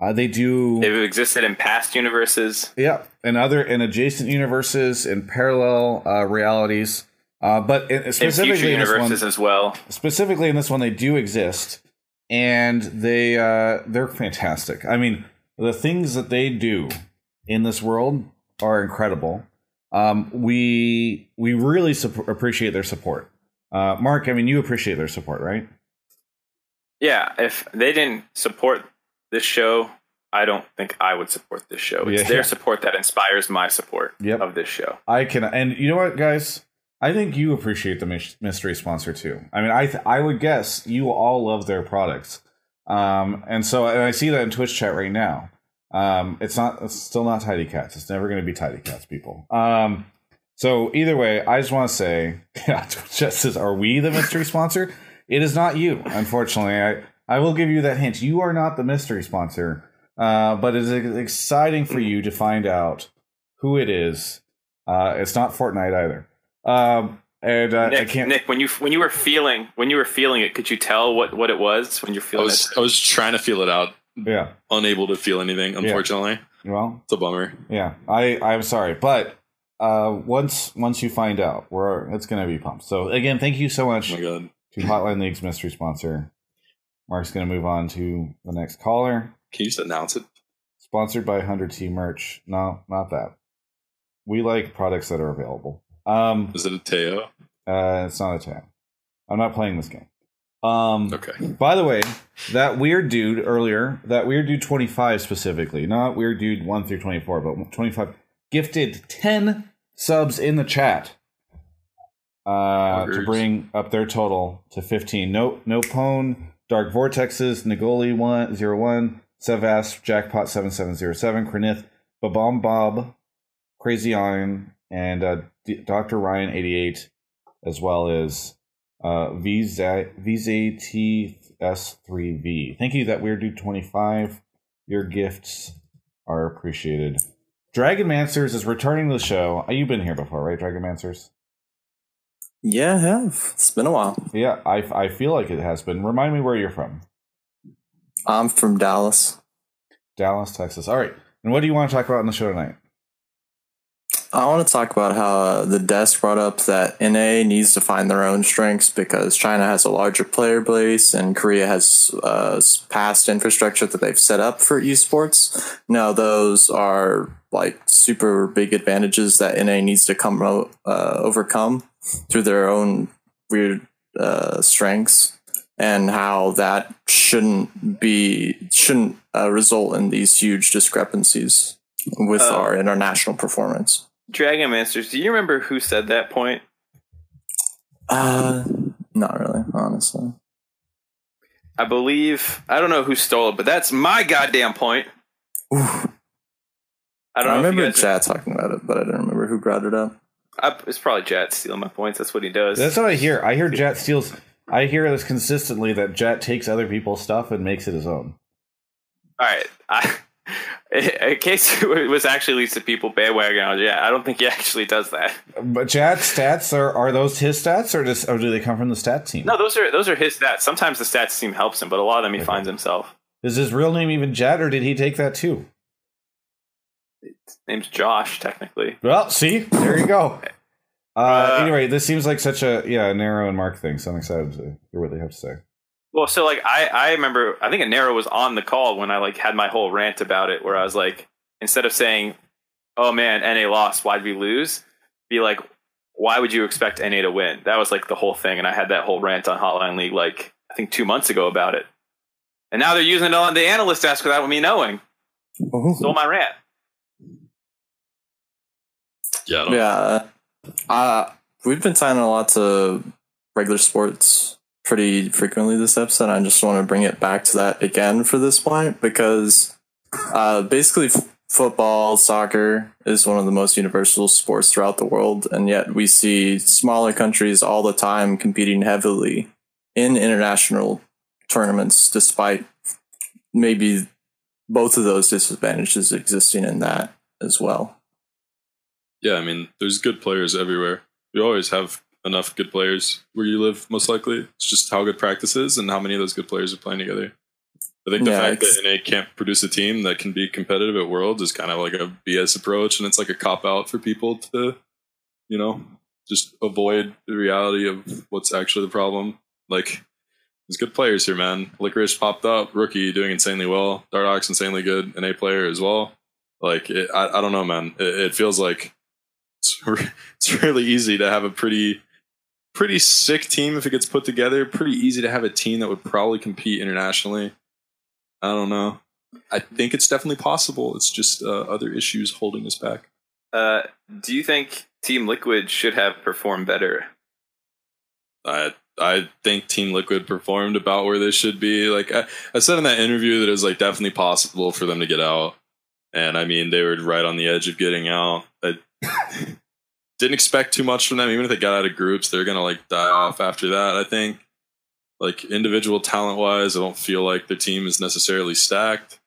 Uh, they do They've existed in past universes. yeah, and other in adjacent universes in parallel uh, realities. Uh, but in, In specifically future in this one, universes as well. specifically in this one, they do exist, and they uh, they're fantastic. I mean, the things that they do in this world are incredible. Um, we we really appreciate their support. Uh, Mark, I mean, you appreciate their support, right? Yeah, if they didn't support this show, I don't think I would support this show. It's Yeah. their support that inspires my support Yep. of this show. I can, and you know what, guys? I think you appreciate the mystery sponsor too. I mean, I th- I would guess you all love their products, um, and so and I see that in Twitch chat right now. Um, it's not, it's still not Tidy Cats. It's never going to be Tidy Cats, people. Um, so either way, I just want to say, yeah, Twitch says, "Are we the mystery sponsor?" It is not you, unfortunately. I I will give you that hint. You are not the mystery sponsor, uh, but it is exciting for you to find out who it is. Uh, it's not Fortnite either. Um, and uh, I Nick, can't. Nick, when you when you were feeling when you were feeling it, could you tell what what it was when you're I feeling was it? I was trying to feel it out, Yeah. unable to feel anything. Unfortunately, Well, it's a bummer. yeah. I I'm sorry, but uh, once once you find out, we're it's gonna be pumped. So again, thank you so much Oh my god, to Hotline League's mystery sponsor. Mark's gonna move on to the next caller. can you just announce it? Sponsored by 100T merch. No, not that. We like products that are available. Um, Is it a Teo? uh, it's not a tab. I'm not playing this game. Um, Okay. By the way, that weird dude earlier, that weird dude 25 specifically, not weird dude 1 through 24, but 25, gifted 10 subs in the chat uh, to bring up their total to 15. No, no Pone, Dark Vortexes, Nagoli 101, Sevas, Jackpot 7707, Krenith, Babom Bob, Crazy Iron, and uh, D- Dr. Ryan 88, as well as uh, VZTS3V. Thank you, that weird dude 25. Your gifts are appreciated. Dragon Mancers is returning to the show. Uh, You've been here before, right, Dragon Mancers? Yeah, I have. It's been a while. Yeah, I, I feel like it has been. Remind me where you're from. I'm from Dallas. Dallas, Texas. All right. And what do you want to talk about on the show tonight? I want to talk about how uh, the desk brought up that NA needs to find their own strengths because China has a larger player base and Korea has uh, past infrastructure that they've set up for esports. Now, those are like super big advantages that NA needs to come uh, overcome through their own weird uh, strengths, and how that shouldn't be shouldn't uh, result in these huge discrepancies with Uh, our international performance. Dragon Masters, do you remember who said that point? Uh, not really, honestly. I believe I don't know who stole it, but that's my goddamn point. Ooh, I I, don't know. remember if you guys, talking about it, but I don't remember who brought it up. I, it's probably Jet stealing my points. That's what he does. That's what I hear. I hear Jet steals. I hear this consistently that Jet takes other people's stuff and makes it his own. All right. I, in case it was actually leads to people bandwagon yeah, I don't think he actually does that. But Jet's stats are are those his stats or does or do they come from the stat team? No, those are those are his stats. Sometimes the stats team helps him, but a lot of them he finds himself. Is his real name even Jet or did he take that too? Name's Josh, technically. Well, see, there you go. Uh, Uh, anyway, this seems like such a yeah Inero and Mark thing, so I'm excited to hear what they have to say. Well, so like I I remember I think Inero was on the call when I like had my whole rant about it, where I was like, instead of saying, "Oh man, NA lost, why'd we lose?" Be like, "Why would you expect NA to win?" That was like the whole thing, and I had that whole rant on Hotline League like I think two months ago about it. And now they're using it on the analyst desk without me knowing. Stole my rant. Yeah. Yeah, uh, we've been tying a lot to regular sports pretty frequently this episode. I just want to bring it back to that again for this point because uh, basically f- football, soccer is one of the most universal sports throughout the world, and yet we see smaller countries all the time competing heavily in international tournaments, despite maybe both of those disadvantages existing in that as well. Yeah, I mean, there's good players everywhere. You always have enough good players where you live, most likely. It's just how good practice is and how many of those good players are playing together. I think the Yeah, fact that NA can't produce a team that can be competitive at Worlds is kind of like a BS approach, and it's like a cop out for people to, you know, just avoid the reality of what's actually the problem. Like, there's good players here, man. Licorice popped up, rookie doing insanely well. Dardox insanely good, an A player as well. Like, it, I, I don't know, man. It, it feels like it's, re- it's really easy to have a pretty pretty sick team if it gets put together. Pretty easy to have a team that would probably compete internationally. I don't know. I think it's definitely possible. It's just uh, other issues holding us back. Uh, do you think Team Liquid should have performed better? I I think Team Liquid performed about where they should be. Like I, I said in that interview that it was like definitely possible for them to get out. And I mean they were right on the edge of getting out. I didn't expect too much from them. Even if they got out of groups, they're gonna like die off after that, I think. Like individual talent wise, I don't feel like their team is necessarily stacked.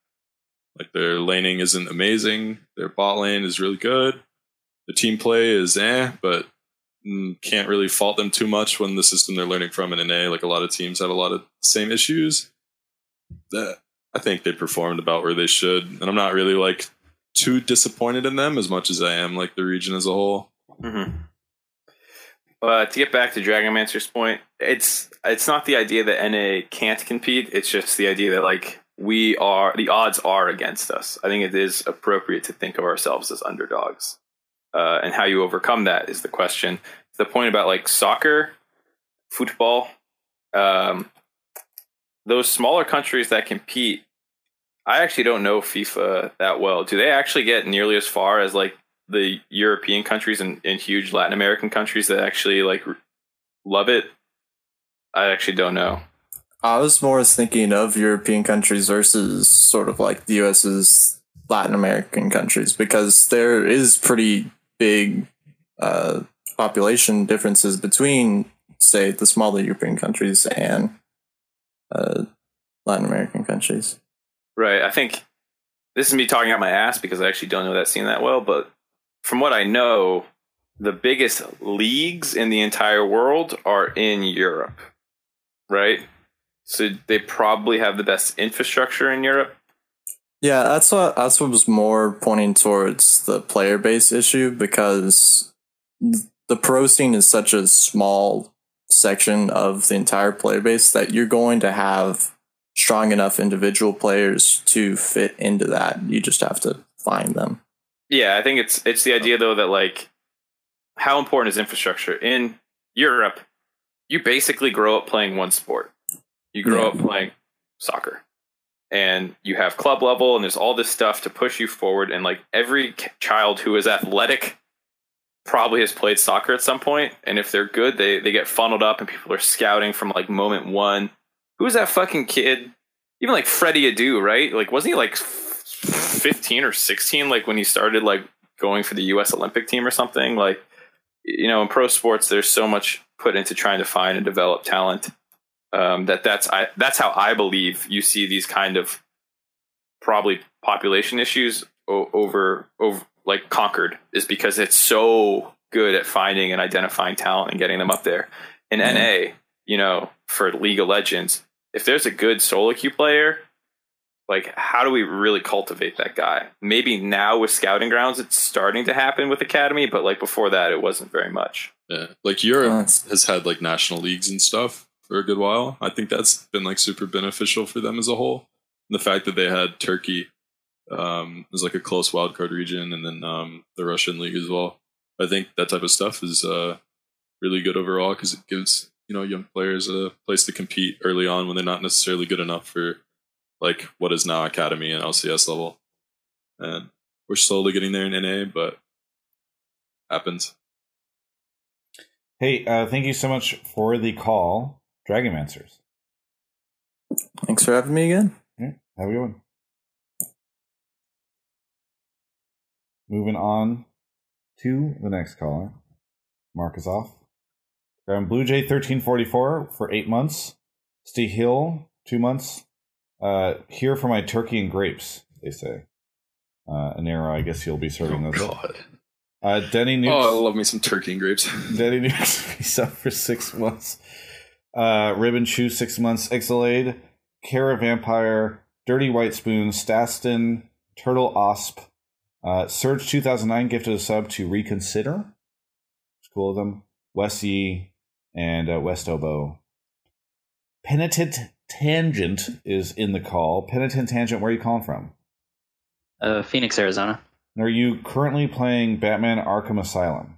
Like their laning isn't amazing. Their bot lane is really good. The team play is eh, but mm, can't really fault them too much when the system they're learning from in NA. Like a lot of teams have a lot of same issues. That I think they performed about where they should, and I'm not really like too disappointed in them as much as I am like the region as a whole. Mm-hmm. Uh, to get back to Dragonmancer's point, it's it's not the idea that NA can't compete. It's just the idea that like we are the odds are against us. I think it is appropriate to think of ourselves as underdogs, uh, and how you overcome that is the question. The point about like soccer, football, um, those smaller countries that compete. I actually don't know FIFA that well. Do they actually get nearly as far as like the European countries and, and huge Latin American countries that actually like love it? I actually don't know. I was more thinking of European countries versus sort of like the US's Latin American countries because there is pretty big uh, population differences between, say, the smaller European countries and uh, Latin American countries. Right. I think this is me talking out my ass because I actually don't know that scene that well, but from what I know, the biggest leagues in the entire world are in Europe. Right? So they probably have the best infrastructure in Europe. Yeah, that's what that's what was more pointing towards the player base issue because the pro scene is such a small section of the entire player base that you're going to have strong enough individual players to fit into that. You just have to find them. Yeah, I think it's it's the idea though that like how important is infrastructure in Europe? You basically grow up playing one sport. You grow Yeah. up playing soccer, and you have club level, and there's all this stuff to push you forward. And like every child who is athletic probably has played soccer at some point, and if they're good, they they get funneled up, and people are scouting from like moment one. Who's that fucking kid? Even like Freddie Adu, right? Like wasn't he like 15 or 16 like when he started like going for the US Olympic team or something like you know in pro sports there's so much put into trying to find and develop talent um, that that's I, that's how I believe you see these kind of probably population issues o- over over like conquered is because it's so good at finding and identifying talent and getting them up there in Yeah. NA you know for League of Legends if there's a good solo queue player like how do we really cultivate that guy maybe now with scouting grounds it's starting to happen with academy but like before that it wasn't very much Yeah, like Europe Nice. has had like national leagues and stuff for a good while. I think that's been like super beneficial for them as a whole. And the fact that they had Turkey um, as like a close wild card region, and then um, the Russian league as well. I think that type of stuff is uh, really good overall because it gives you know young players a place to compete early on when they're not necessarily good enough for like what is now academy and LCS level. And we're slowly getting there in NA, but happens. Hey, uh, thank you so much for the call, Dragonmancers. Thanks for having me again. Yeah, have a good one. Moving on to the next caller. Mark is off. Um, Blue Jay thirteen forty four for eight months. Steve Hill two months. Uh, here for my turkey and grapes. they say. Uh, Inero, I guess you'll be serving Oh those. god. Uh, Denny Nukes. Oh, I love me some turkey and grapes. Denny Nukes he's up for six months. Uh, Ribbon Shoe six months. Ixalade, Cara Vampire, Dirty White Spoon, Staston, Turtle Osp, uh, Surge 2009 gifted a sub to Reconsider. It's cool of them. Yee and uh, West Oboe. Penitent Tangent is in the call. Penitent Tangent, where are you calling from? Uh, Phoenix, Arizona. Are you currently playing Batman Arkham Asylum?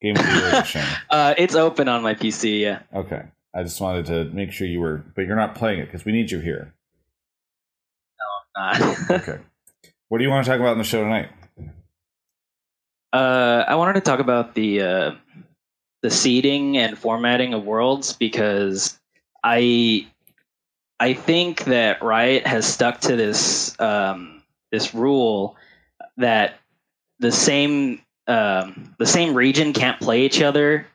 Game of the Year edition. Uh, it's open on my PC. Yeah. Okay. I just wanted to make sure you were, but you're not playing it because we need you here. No, I'm not. Okay. what do you want to talk about in the show tonight? uh, I wanted to talk about the uh, the seeding and formatting of worlds because I I think that Riot has stuck to this um, this rule that the same um, the same region can't play each other.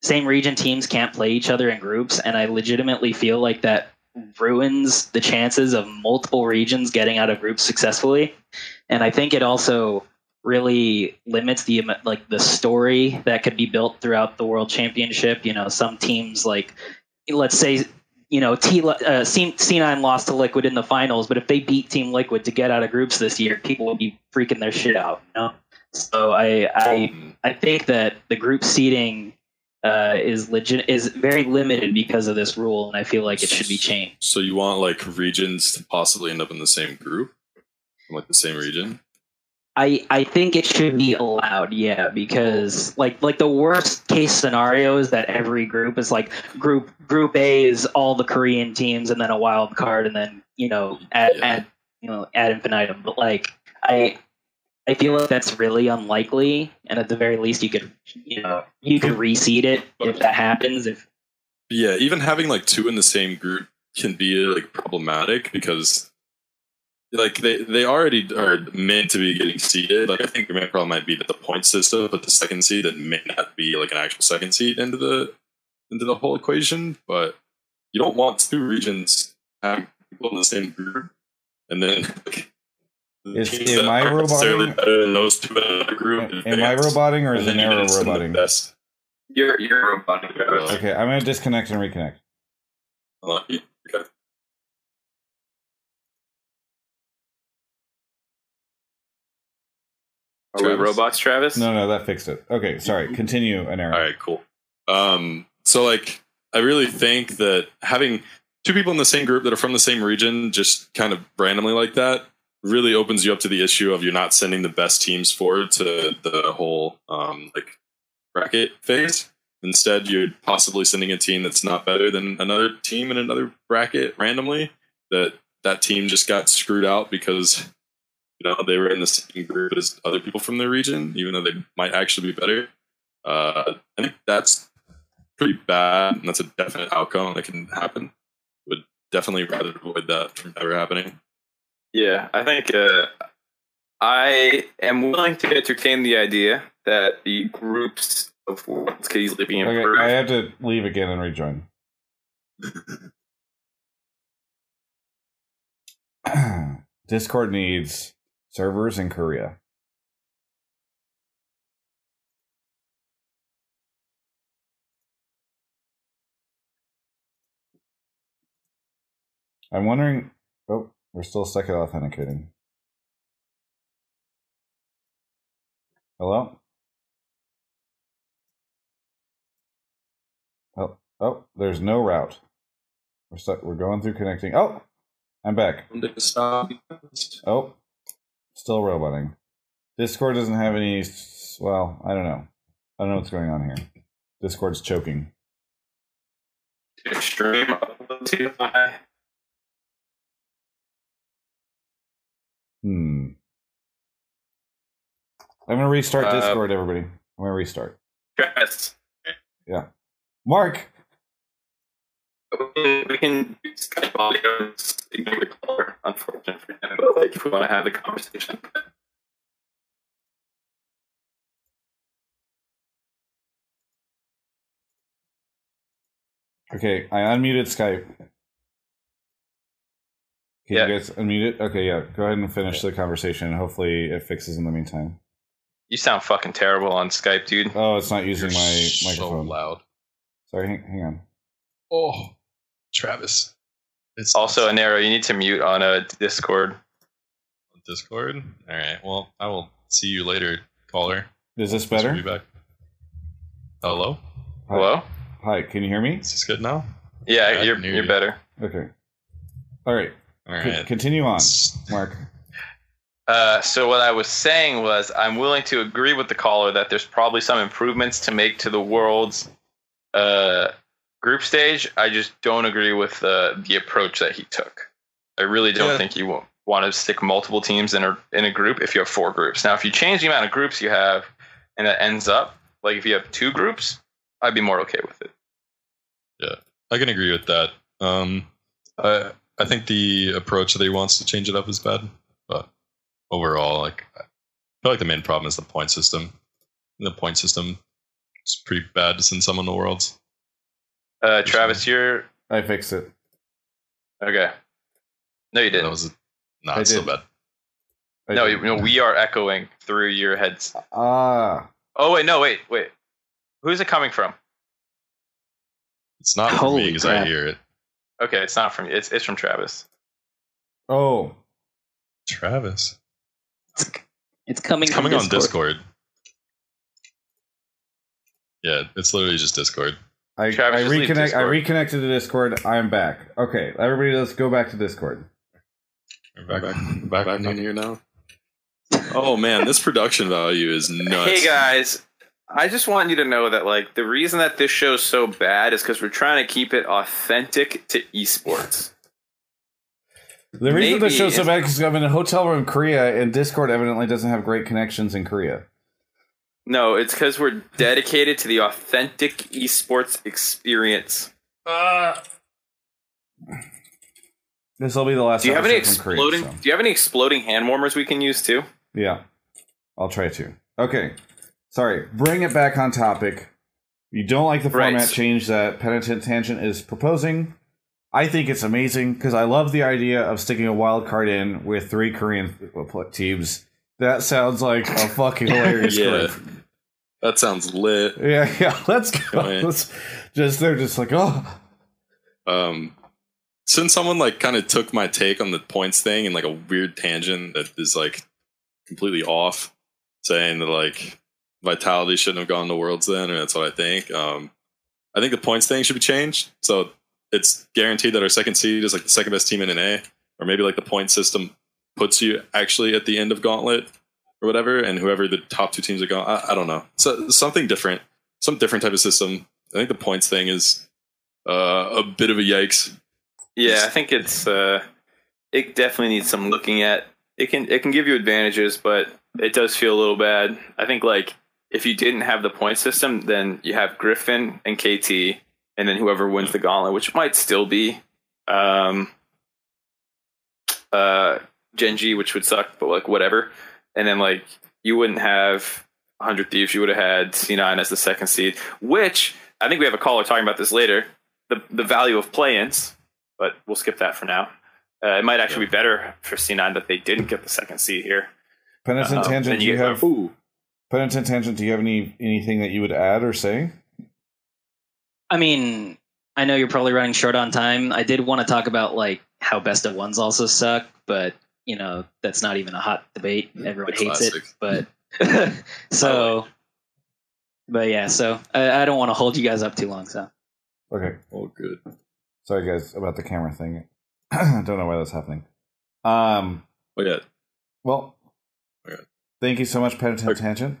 Same region teams can't play each other in groups, and I legitimately feel like that ruins the chances of multiple regions getting out of groups successfully. And I think it also really limits the like the story that could be built throughout the world championship. You know, some teams like let's say you know T uh, C- C9 lost to Liquid in the finals, but if they beat Team Liquid to get out of groups this year, people will be freaking their shit out. You know, so I I I think that the group seeding uh, is legit is very limited because of this rule, and I feel like it should be changed. So you want like regions to possibly end up in the same group, from, like the same region? I I think it should be allowed, yeah, because like like the worst case scenario is that every group is like group group A is all the Korean teams and then a wild card and then you know add Yeah. add you know ad infinitum. But like I I feel like that's really unlikely, and at the very least, you could you know you could reseed it if that happens. If Yeah, even having like two in the same group can be like problematic because like they they already are meant to be getting seeded. Like I think the main problem might be that the point system, but the second seed that may not be like an actual second seed into the into the whole equation. But you don't want two regions having people in the same group and then like, the Is- teams am that I aren't necessarily roboting? better than those two in another group. Am I roboting or is And then you Inero didn't send the roboting? best. You're you're robotic. Travis. Okay, I'm gonna disconnect and reconnect. Uh, okay. Are we robots, Travis? No, no, that fixed it. Okay, sorry. Continue, Inero. All right, cool. Um, so like, I really think that having two people in the same group that are from the same region, just kind of randomly like that, really opens you up to the issue of you're not sending the best teams forward to the whole um, like bracket phase. Instead, you're possibly sending a team that's not better than another team in another bracket randomly. That that team just got screwed out because you know they were in the same group as other people from their region, even though they might actually be better. Uh, I think that's pretty bad, and that's a definite outcome that can happen. Would definitely rather avoid that from ever happening. Yeah, I think uh, I am willing to entertain the idea that the groups of worlds could easily be Okay, improved. I have to leave again and rejoin. Discord needs servers in Korea. I'm wondering. Oh, we're still stuck at authenticating. Hello? Oh, oh, there's no route. We're stuck. We're going through connecting. Oh, I'm back. Oh, still roboting. Discord doesn't have any. Well, I don't know. I don't know what's going on here. Discord's choking. Extreme too high. Hmm. I'm gonna restart Uh, Discord, everybody. I'm gonna restart. Yes. Yeah. Mark, we can Skype audio and ignore the caller, unfortunately for him, but like if we want to have the conversation. okay, I unmuted Skype. Can Yeah. you guys unmute it? Okay, yeah. Go ahead and finish the conversation. Hopefully, it fixes in the meantime. You sound fucking terrible on Skype, dude. Oh, it's not using You're my so microphone. loud. Sorry, hang, hang on. Oh, Travis. It's Also, Inero, you need to mute on a Discord. Discord. All right. Well, I will see you later, caller. Is this We'll be better? back. Hello. Hi. Hello? Hi, can you hear me? Is this good now? Yeah, Yeah, you're can you're you. better. Okay. All right. All Con- right. continue on, Mark. Uh, so what I was saying was, I'm willing to agree with the caller that there's probably some improvements to make to the world's uh, group stage. I just don't agree with uh, the approach that he took. I really don't Yeah. think you wa- want to stick multiple teams in a in a group if you have four groups. Now, if you change the amount of groups you have, and it ends up like if you have two groups, I'd be more okay with it. Yeah, I can agree with that. Um, I I think the approach that he wants to change it up is bad, but overall, like I feel like the main problem is the point system. The point system is pretty bad to send someone to worlds. Uh, Travis, you're I fixed it. okay. No, you didn't. was I not so did. bad. I No, you, no, we are echoing through your heads. Ah, Oh wait, no, wait, wait. Who's it coming from? It's not for Holy me because I crap. hear it. Okay, it's not from you. It's it's from Travis. oh, Travis. It's coming. It's from coming on Discord. Yeah, it's literally just Discord. I, Travis, I reconnect. I reconnected to Discord. I'm back. Okay, everybody, let's go back to Discord. We're back, back, back in here now. Oh man, this production value is nuts. Hey guys, I just want you to know that like the reason that this show is so bad is because we're trying to keep it authentic to esports. The reason the Maybe show's so bad is because I'm in a hotel room in Korea, and Discord evidently doesn't have great connections in Korea. No, it's because we're dedicated to the authentic esports experience. Uh, this will be the last. Do you have any episode from Korea, exploding? so- Do you have any exploding hand warmers we can use too? Yeah, I'll try to. Okay, sorry. Bring it back on topic. You don't like the Right. format change that Penitent Tangent is proposing. I think it's amazing because I love the idea of sticking a wild card in with three Korean uh, teams. That sounds like a fucking hilarious Yeah. group. That sounds lit. Yeah, yeah. Let's go. Go. Let's just they're just like oh Um, since someone like kind of took my take on the points thing and like a weird tangent that is like completely off, saying that like Vitality shouldn't have gone to Worlds then, or that's what I think. Um, I think the points thing should be changed. So it's guaranteed that our second seed is like the second best team in an A, or maybe like the point system puts you actually at the end of Gauntlet or whatever, and whoever the top two teams are going, I, I don't know. So something different, some different type of system. I think the points thing is uh, a bit of a yikes. Yeah, I think it's uh, it definitely needs some looking at. It can it can give you advantages, but it does feel a little bad. I think like if you didn't have the point system, then you have Griffin and KT, and then whoever wins the gauntlet, which might still be um, uh, Gen.G, which would suck, but like whatever. And then like you wouldn't have 100 Thieves, you would have had C9 as the second seed, which I think we have a caller talking about this later. The the value of play-ins, but we'll skip that for now. Uh, it might actually be better for C9 that they didn't get the second seed here. Penitent Uh, Tangent. Do you you get- have Penitent Tangent? Do you have any anything that you would add or say? I mean, I know you're probably running short on time. I did want to talk about like how best of ones also suck, but you know that's not even a hot debate. Everyone The hates classic. it, but so. But yeah, so I, I don't want to hold you guys up too long. So Okay. Oh, good. Sorry, guys, about the camera thing. I don't know why that's happening. Um. Oh yeah, Well. Okay. Thank you so much, Penitent Okay. Tangent.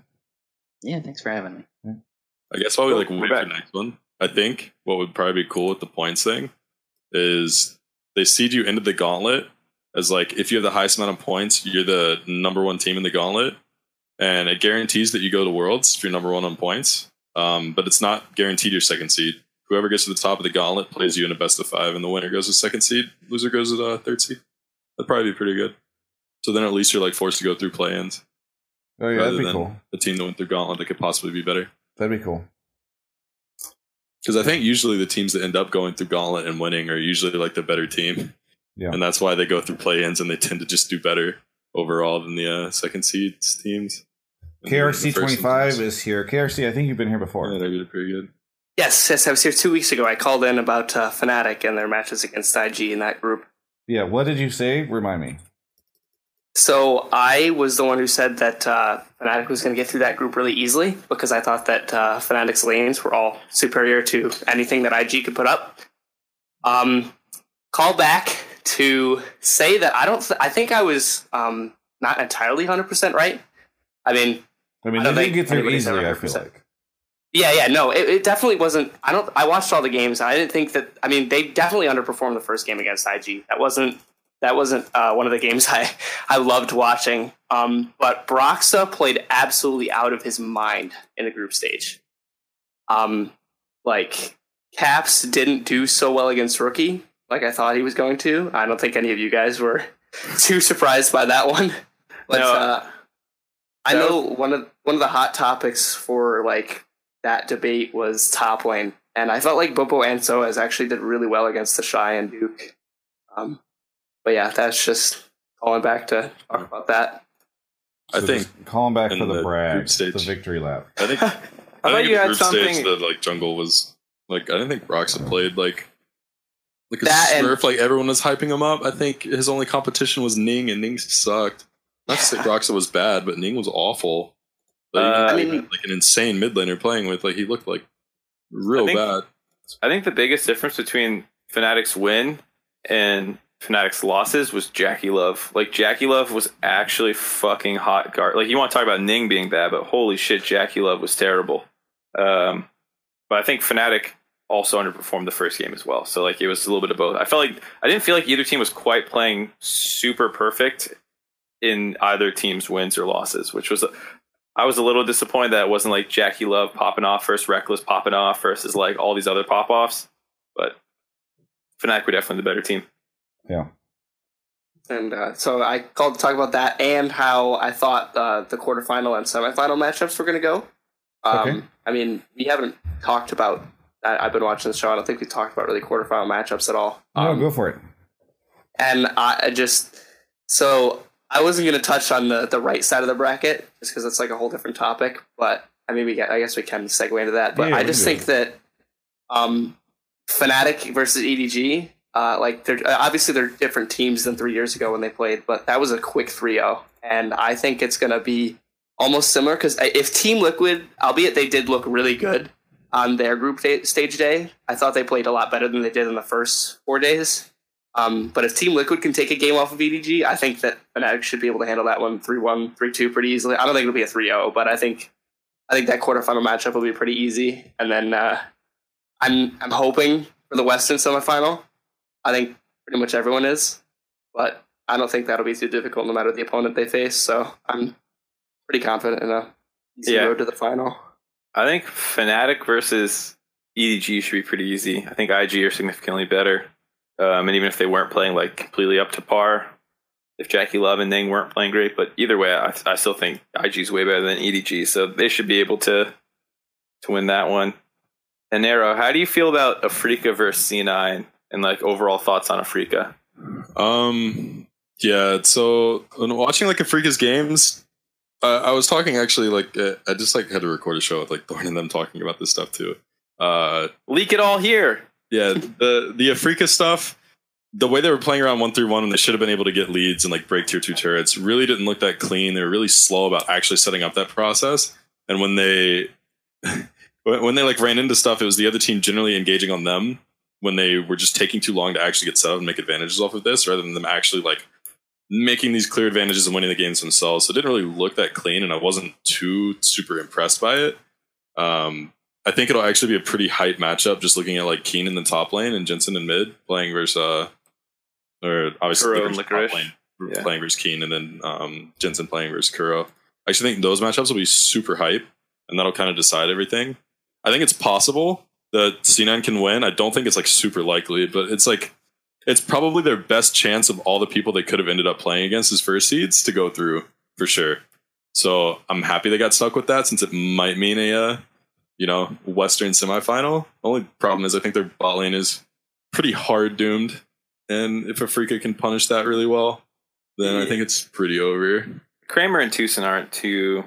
yeah, thanks for having me. I guess while we Oh, like we're wait for back. the next one, I think what would probably be cool with the points thing is they seed you into the gauntlet as like if you have the highest amount of points, you're the number one team in the gauntlet, and it guarantees that you go to worlds if you're number one on points. Um, but it's not guaranteed your second seed. Whoever gets to the top of the gauntlet plays you in a best of five, and the winner goes to second seed. Loser goes to uh, third seed. That'd probably be pretty good. So then at least you're like forced to go through play-ins. Oh yeah, that'd be than cool. the team that went through gauntlet that could possibly be better. That'd be cool. Because I think usually the teams that end up going through Gauntlet and winning are usually like the better team. Yeah. and that's why they go through play-ins and they tend to just do better overall than the uh, second seeds teams. KRC twenty five is here. KRC, I think you've been here before. yeah, they did pretty good. Yes, yes, I was here two weeks ago. I called in about uh, Fnatic and their matches against IG in that group. Yeah, what did you say? Remind me. So I was the one who said that uh, Fnatic was going to get through that group really easily because I thought that uh, Fnatic's lanes were all superior to anything that IG could put up. Um, call back to say that I don't. Th- I think I was um, not entirely hundred percent right. I mean, I mean, I they don't didn't think get through easily. I feel like. Yeah, yeah, no, it, it definitely wasn't. I don't. I watched all the games. I didn't think that. I mean, they definitely underperformed the first game against IG. That wasn't. That wasn't uh, one of the games I I loved watching. Um, but Broxah played absolutely out of his mind in the group stage. Um, like Caps didn't do so well against Rookie like I thought he was going to. I don't think any of you guys were too surprised by that one. But No. uh, I know one of one of the hot topics for like that debate was top lane, and I felt like Bwipo and Soaz actually did really well against the Shy and Duke. Um, but yeah, that's just calling back to talk about that. I think calling back in for the, the brag, stage- the victory lap. I think I I, thought think you in had group stage something. the like jungle was like I didn't think Broxah played like like a That and- like everyone was hyping him up. I think his only competition was Ning, and Ning sucked. Not to say Broxah was bad, but Ning was awful. Like, Uh, I mean, like an insane mid laner playing with. Like he looked like real I think- bad. I think the biggest difference between Fnatic's win and Fnatic's losses was JackeyLove. Like JackeyLove was actually fucking hot guard. Like you want to talk about Ning being bad, but holy shit, JackeyLove was terrible. Um, but I think Fnatic also underperformed the first game as well. So like it was a little bit of both. I felt like I didn't feel like either team was quite playing super perfect in either team's wins or losses, which was I was a little disappointed that it wasn't like JackeyLove popping off first, Rekkles popping off versus like all these other pop offs. But Fnatic were definitely the better team. Yeah. And uh, so I called to talk about that and how I thought uh, the quarterfinal and semifinal matchups were going to go. Um, Okay. I mean, we haven't talked about. I, I've been watching the show. I don't think we talked about really quarterfinal matchups at all. No, Um, go for it. and I, I just so I wasn't going to touch on the the right side of the bracket just because it's like a whole different topic. But I mean, we get, I guess we can segue into that. But Yeah, I just think that um, Fnatic versus EDG, uh, like they're uh, obviously they're different teams than three years ago when they played, but that was a quick 3-0. and I think it's going to be almost similar because if Team Liquid, albeit they did look really good on their group stage day, I thought they played a lot better than they did in the first four days. Um, but if Team Liquid can take a game off of EDG, I think that Fnatic should be able to handle that one 3-1, 3-2 pretty easily. I don't think it'll be a 3-0, but I think I think that quarterfinal matchup will be pretty easy. And then uh, I'm I'm hoping for the Western semifinal. I think pretty much everyone is, but I don't think that'll be too difficult no matter the opponent they face. So I'm pretty confident in a easy Yeah. road to the final. I think Fnatic versus EDG should be pretty easy. I think IG are significantly better. Um, and even if they weren't playing like completely up to par, if JackeyLove and Ning weren't playing great, but either way, I, I still think IG's way better than EDG, so they should be able to to win that one. And Inero, how do you feel about Afreeca versus C9 and like overall thoughts on Afreeca? Um, yeah. So when watching like Afreeca's games, uh, I was talking actually like uh, I just like had to record a show with like Thorn and them talking about this stuff too. Uh, Leak it all here. yeah, the the Afreeca stuff, the way they were playing around one through one, and they should have been able to get leads and like break tier two turrets, really didn't look that clean. They were really slow about actually setting up that process. And when they when when they like ran into stuff, it was the other team generally engaging on them when they were just taking too long to actually get set up and make advantages off of this, rather than them actually like making these clear advantages and winning the games themselves. So it didn't really look that clean, and I wasn't too super impressed by it. Um, I think it'll actually be a pretty hype matchup. Just looking at like Kiin in the top lane and Jensen in mid playing versus, uh, or obviously Kuro and Licorice top Licorice. lane Yeah. playing versus Kiin, and then um, Jensen playing versus Kuro. I actually think those matchups will be super hype, and that'll kind of decide everything. I think it's possible that C9 can win. I don't think it's like super likely, but it's like it's probably their best chance of all the people they could have ended up playing against as first seeds to go through for sure. So I'm happy they got stuck with that since it might mean a uh, you know Western semifinal. Only problem is I think their bot lane is pretty hard doomed and if Afreeca can punish that really well, then I think it's pretty over. Kramer and TusiN aren't too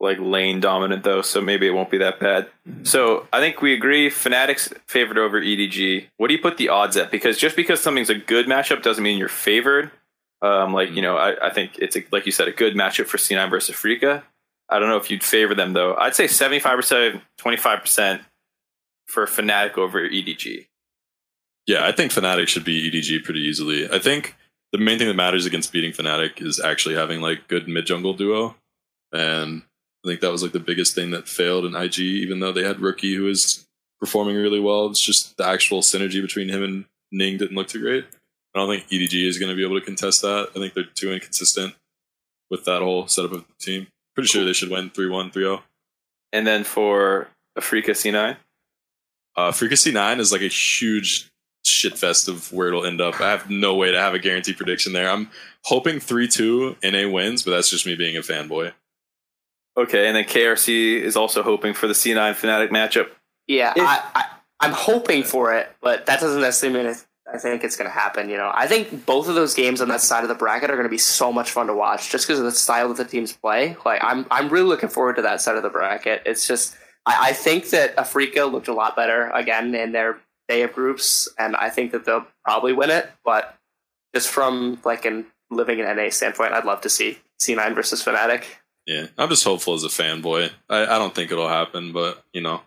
like lane dominant though, so maybe it won't be that bad. So I think we agree Fnatic's favored over EDG. What do you put the odds at? Because just because something's a good matchup doesn't mean you're favored. Um, like you know, I, I think it's a, like you said, a good matchup for C9 versus Afreeca. I don't know if you'd favor them though. I'd say seventy five percent, twenty five percent for Fnatic over EDG. Yeah, I think Fnatic should be EDG pretty easily. I think the main thing that matters against beating Fnatic is actually having like good mid jungle duo, and I think that was like the biggest thing that failed in IG. Even though they had rookie who was performing really well, it's just the actual synergy between him and Ning didn't look too great. I don't think EDG is going to be able to contest that. I think they're too inconsistent with that whole setup of the team. Pretty sure they should win 3 1, 3 0. And then for Afreeca C9, Uh, Afreeca C9 is like a huge shitfest of where it'll end up. I have no way to have a guaranteed prediction there. I'm hoping 3 2 NA wins, but that's just me being a fanboy. Okay, and then KRC is also hoping for the C9 Fnatic matchup. Yeah, If- I, I, I'm hoping for it, but that doesn't necessarily mean I think it's going to happen. You know, I think both of those games on that side of the bracket are going to be so much fun to watch, just because of the style that the teams play. Like, I'm I'm really looking forward to that side of the bracket. It's just I, I think that Afreeca looked a lot better again in their day of groups, and I think that they'll probably win it. But just from like an living in NA standpoint, I'd love to see C9 versus Fnatic. Yeah, I'm just hopeful as a fanboy. I, I don't think it'll happen, but you know,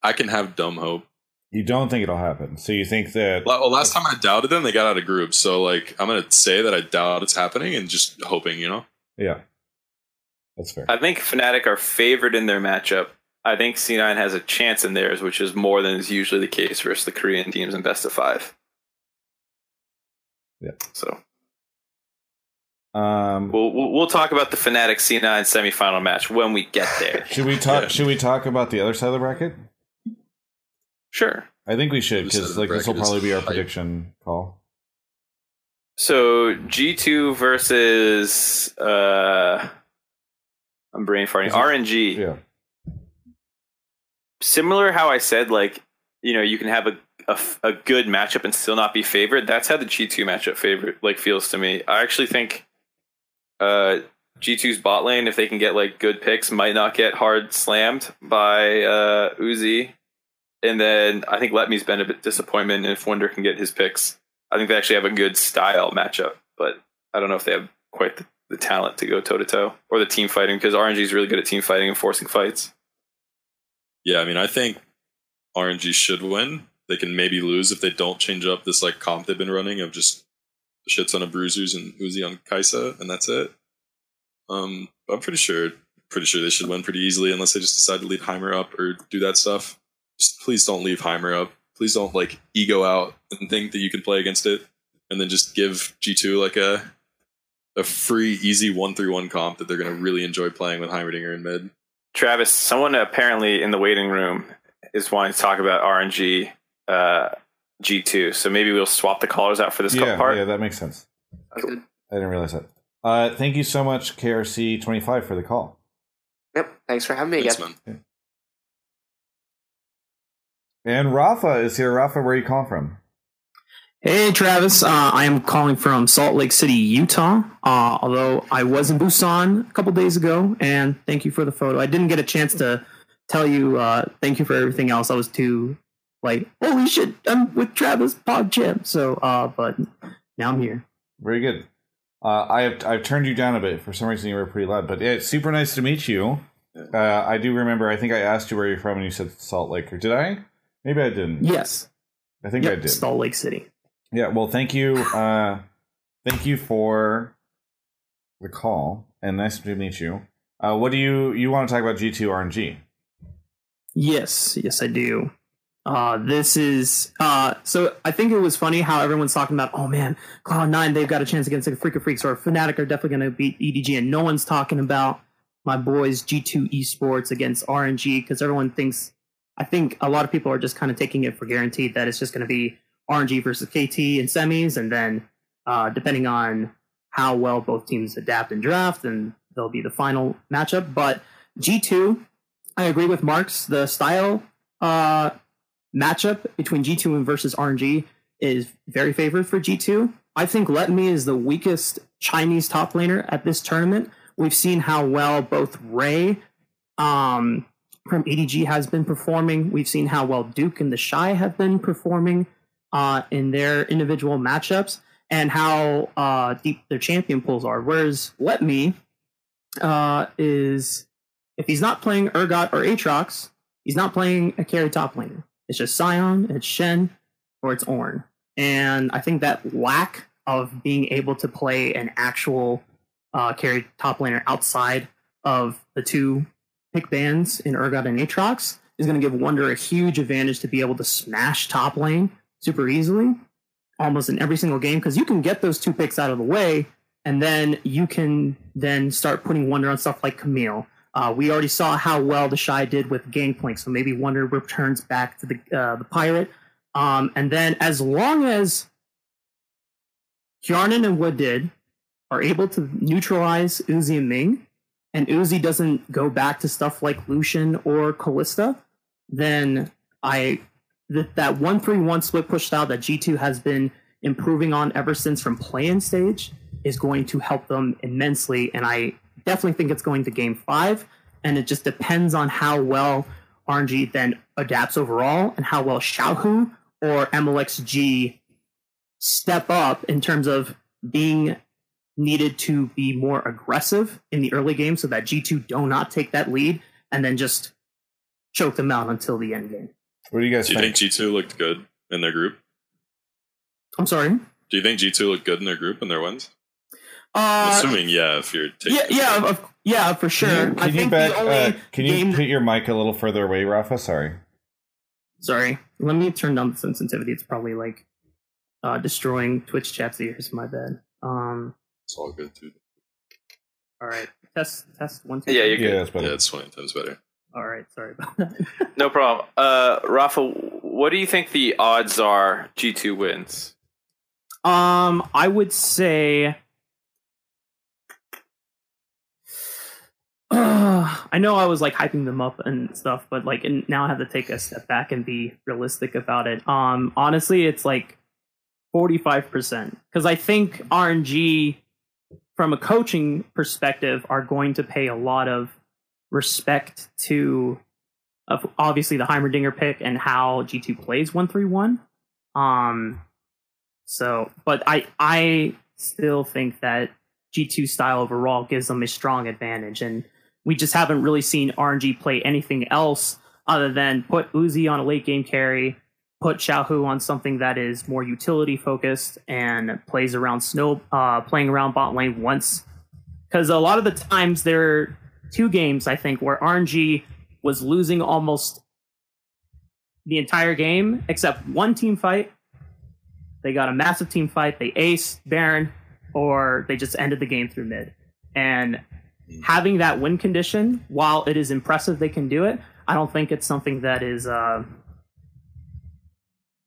I can have dumb hope. You don't think it'll happen. So you think that Well, last time I doubted them, they got out of groups. So like, I'm gonna say that I doubt it's happening and just hoping, you know. Yeah. That's fair. I think Fnatic are favored in their matchup. I think C9 has a chance in theirs, which is more than is usually the case versus the Korean teams in best of five. Yeah. So Um we'll we'll, we'll talk about the Fnatic C9 semifinal match when we get there. should we talk Yeah. should we talk about the other side of the bracket? sure. I think we should because like this will probably be our hype. prediction call. So G2 versus uh I'm brain farting. Is it- RNG. Yeah. similar how I said, like, you know, you can have a a good matchup and still not be favored. That's how the G2 matchup favorite like feels to me. I actually think uh, G2's bot lane, if they can get like good picks, might not get hard slammed by uh, Uzi. And then I think Letme's been a bit disappointment if Wunder can get his picks. I think they actually have a good style matchup, but I don't know if they have quite the, the talent to go toe to toe or the team fighting because RNG is really good at team fighting and forcing fights. Yeah, I mean, I think RNG should win. They can maybe lose if they don't change up this like comp they've been running of just a on of bruisers and Uzi on Kai'Sa, and that's it. Um, I'm pretty sure, pretty sure they should win pretty easily unless they just decide to leave Heimer up or do that stuff. Just please don't leave Heimer up. Please don't like ego out and think that you can play against it, and then just give G2 like a a free, easy one three one comp that they're gonna really enjoy playing with Heimerdinger in mid. Travis, someone apparently in the waiting room is wanting to talk about RNG uh, G2. So maybe we'll swap the callers out for this Yeah, part. yeah, that makes sense. That's. I didn't realize that. Uh, thank you so much, KRC twenty five, for the call. Yep. Thanks for having me Thanks, again. man. And Rafa is here. Rafa, where are you calling from? Hey, Travis. Uh, I am calling from Salt Lake City, Utah. Uh, although I was in Busan a couple days ago, and thank you for the photo. I didn't get a chance to tell you uh, thank you for everything else. I was too like, holy shit, I'm with Travis PogChamp. So, uh, but now I'm here. Very good. Uh, I have I've turned you down a bit for some reason. You were pretty loud, but yeah, it's super nice to meet you. Uh, I do remember. I think I asked you where you're from, and you said Salt Lake. Or did I? Maybe I didn't. Yes. I think I did. Salt Lake City. Yeah. Well, thank you. Uh, thank you for the call, and nice to meet you. Uh, what do you you want to talk about G two RNG? Yes, yes, I do. Uh, this is uh, so. I think it was funny how everyone's talking about. Oh man, Cloud Nine, they've got a chance against the Afreeca Freecs or Fnatic are definitely going to beat EDG, and no one's talking about my boys G2 Esports against RNG because everyone thinks. I think a lot of people are just kind of taking it for guaranteed that it's just going to be RNG versus KT in semis, and then uh, depending on how well both teams adapt and draft, then they'll be the final matchup. But G2, I agree with Marks. The style uh, matchup between G2 and versus RNG is very favored for G2. I think Letme is the weakest Chinese top laner at this tournament. We've seen how well both Ray um, from EDG has been performing. We've seen how well Duke and the Shy have been performing uh, in their individual matchups and how uh, deep their champion pools are. Whereas Letme uh, is, if he's not playing Urgot or Aatrox, he's not playing a carry top laner. It's just Sion, it's Shen, or it's Ornn. And I think that lack of being able to play an actual uh, carry top laner outside of the two pick bands in Urgot and Aatrox is going to give Wunder a huge advantage to be able to smash top lane super easily, almost in every single game, because you can get those two picks out of the way, and then you can then start putting Wunder on stuff like Camille. Uh, we already saw how well the Shy did with Gangplank, so maybe Wunder returns back to the uh, the Pirate. Um, and then as long as Hjarnan and Wadid are able to neutralize Uzi and Ming, and Uzi doesn't go back to stuff like Lucian or Kalista, then I th- that one three one split push style that G two has been improving on ever since from play-in stage is going to help them immensely, and I definitely think it's going to game five. And it just depends on how well RNG then adapts overall and how well Xiaohu or MLXG step up in terms of being needed to be more aggressive in the early game so that G2 do not take that lead and then just choke them out until the end game. What do you guys think? Do you think? think G2 looked good in their group? I'm sorry. Do you think G2 looked good in their group and their wins? Uh, Assuming, yeah, if you're taking yeah, yeah, of- of, yeah, for sure. Can you, I can you think back, the only uh, can you game. put your mic a little further away, Rafa? Sorry. Sorry, let me turn down the sensitivity. It's probably like uh, destroying Twitch chat's ears. My bad. Um. It's all good, dude. All right. Test. Test. One. Two. Yeah, you're good. Yeah, that's better. Yeah, it's 20 times better. All right. Sorry about that. No problem. Uh, Rafa, what do you think the odds are G2 wins? Um, I would say. I know I was like hyping them up and stuff, but like, and now I have to take a step back and be realistic about it. Um, honestly, it's like forty-five percent because I think RNG, from a coaching perspective, are going to pay a lot of respect to, of obviously the Heimerdinger pick and how G two plays one three one. Um, so, but I I still think that G2 style overall gives them a strong advantage, and we just haven't really seen RNG play anything else other than put Uzi on a late game carry, put Xiaohu on something that is more utility focused and plays around snow, uh, playing around bot lane once. Because a lot of the times there are two games I think where RNG was losing almost the entire game except one team fight they got a massive team fight, they ace Baron, or they just ended the game through mid. And having that win condition, while it is impressive they can do it, I don't think it's something that is uh,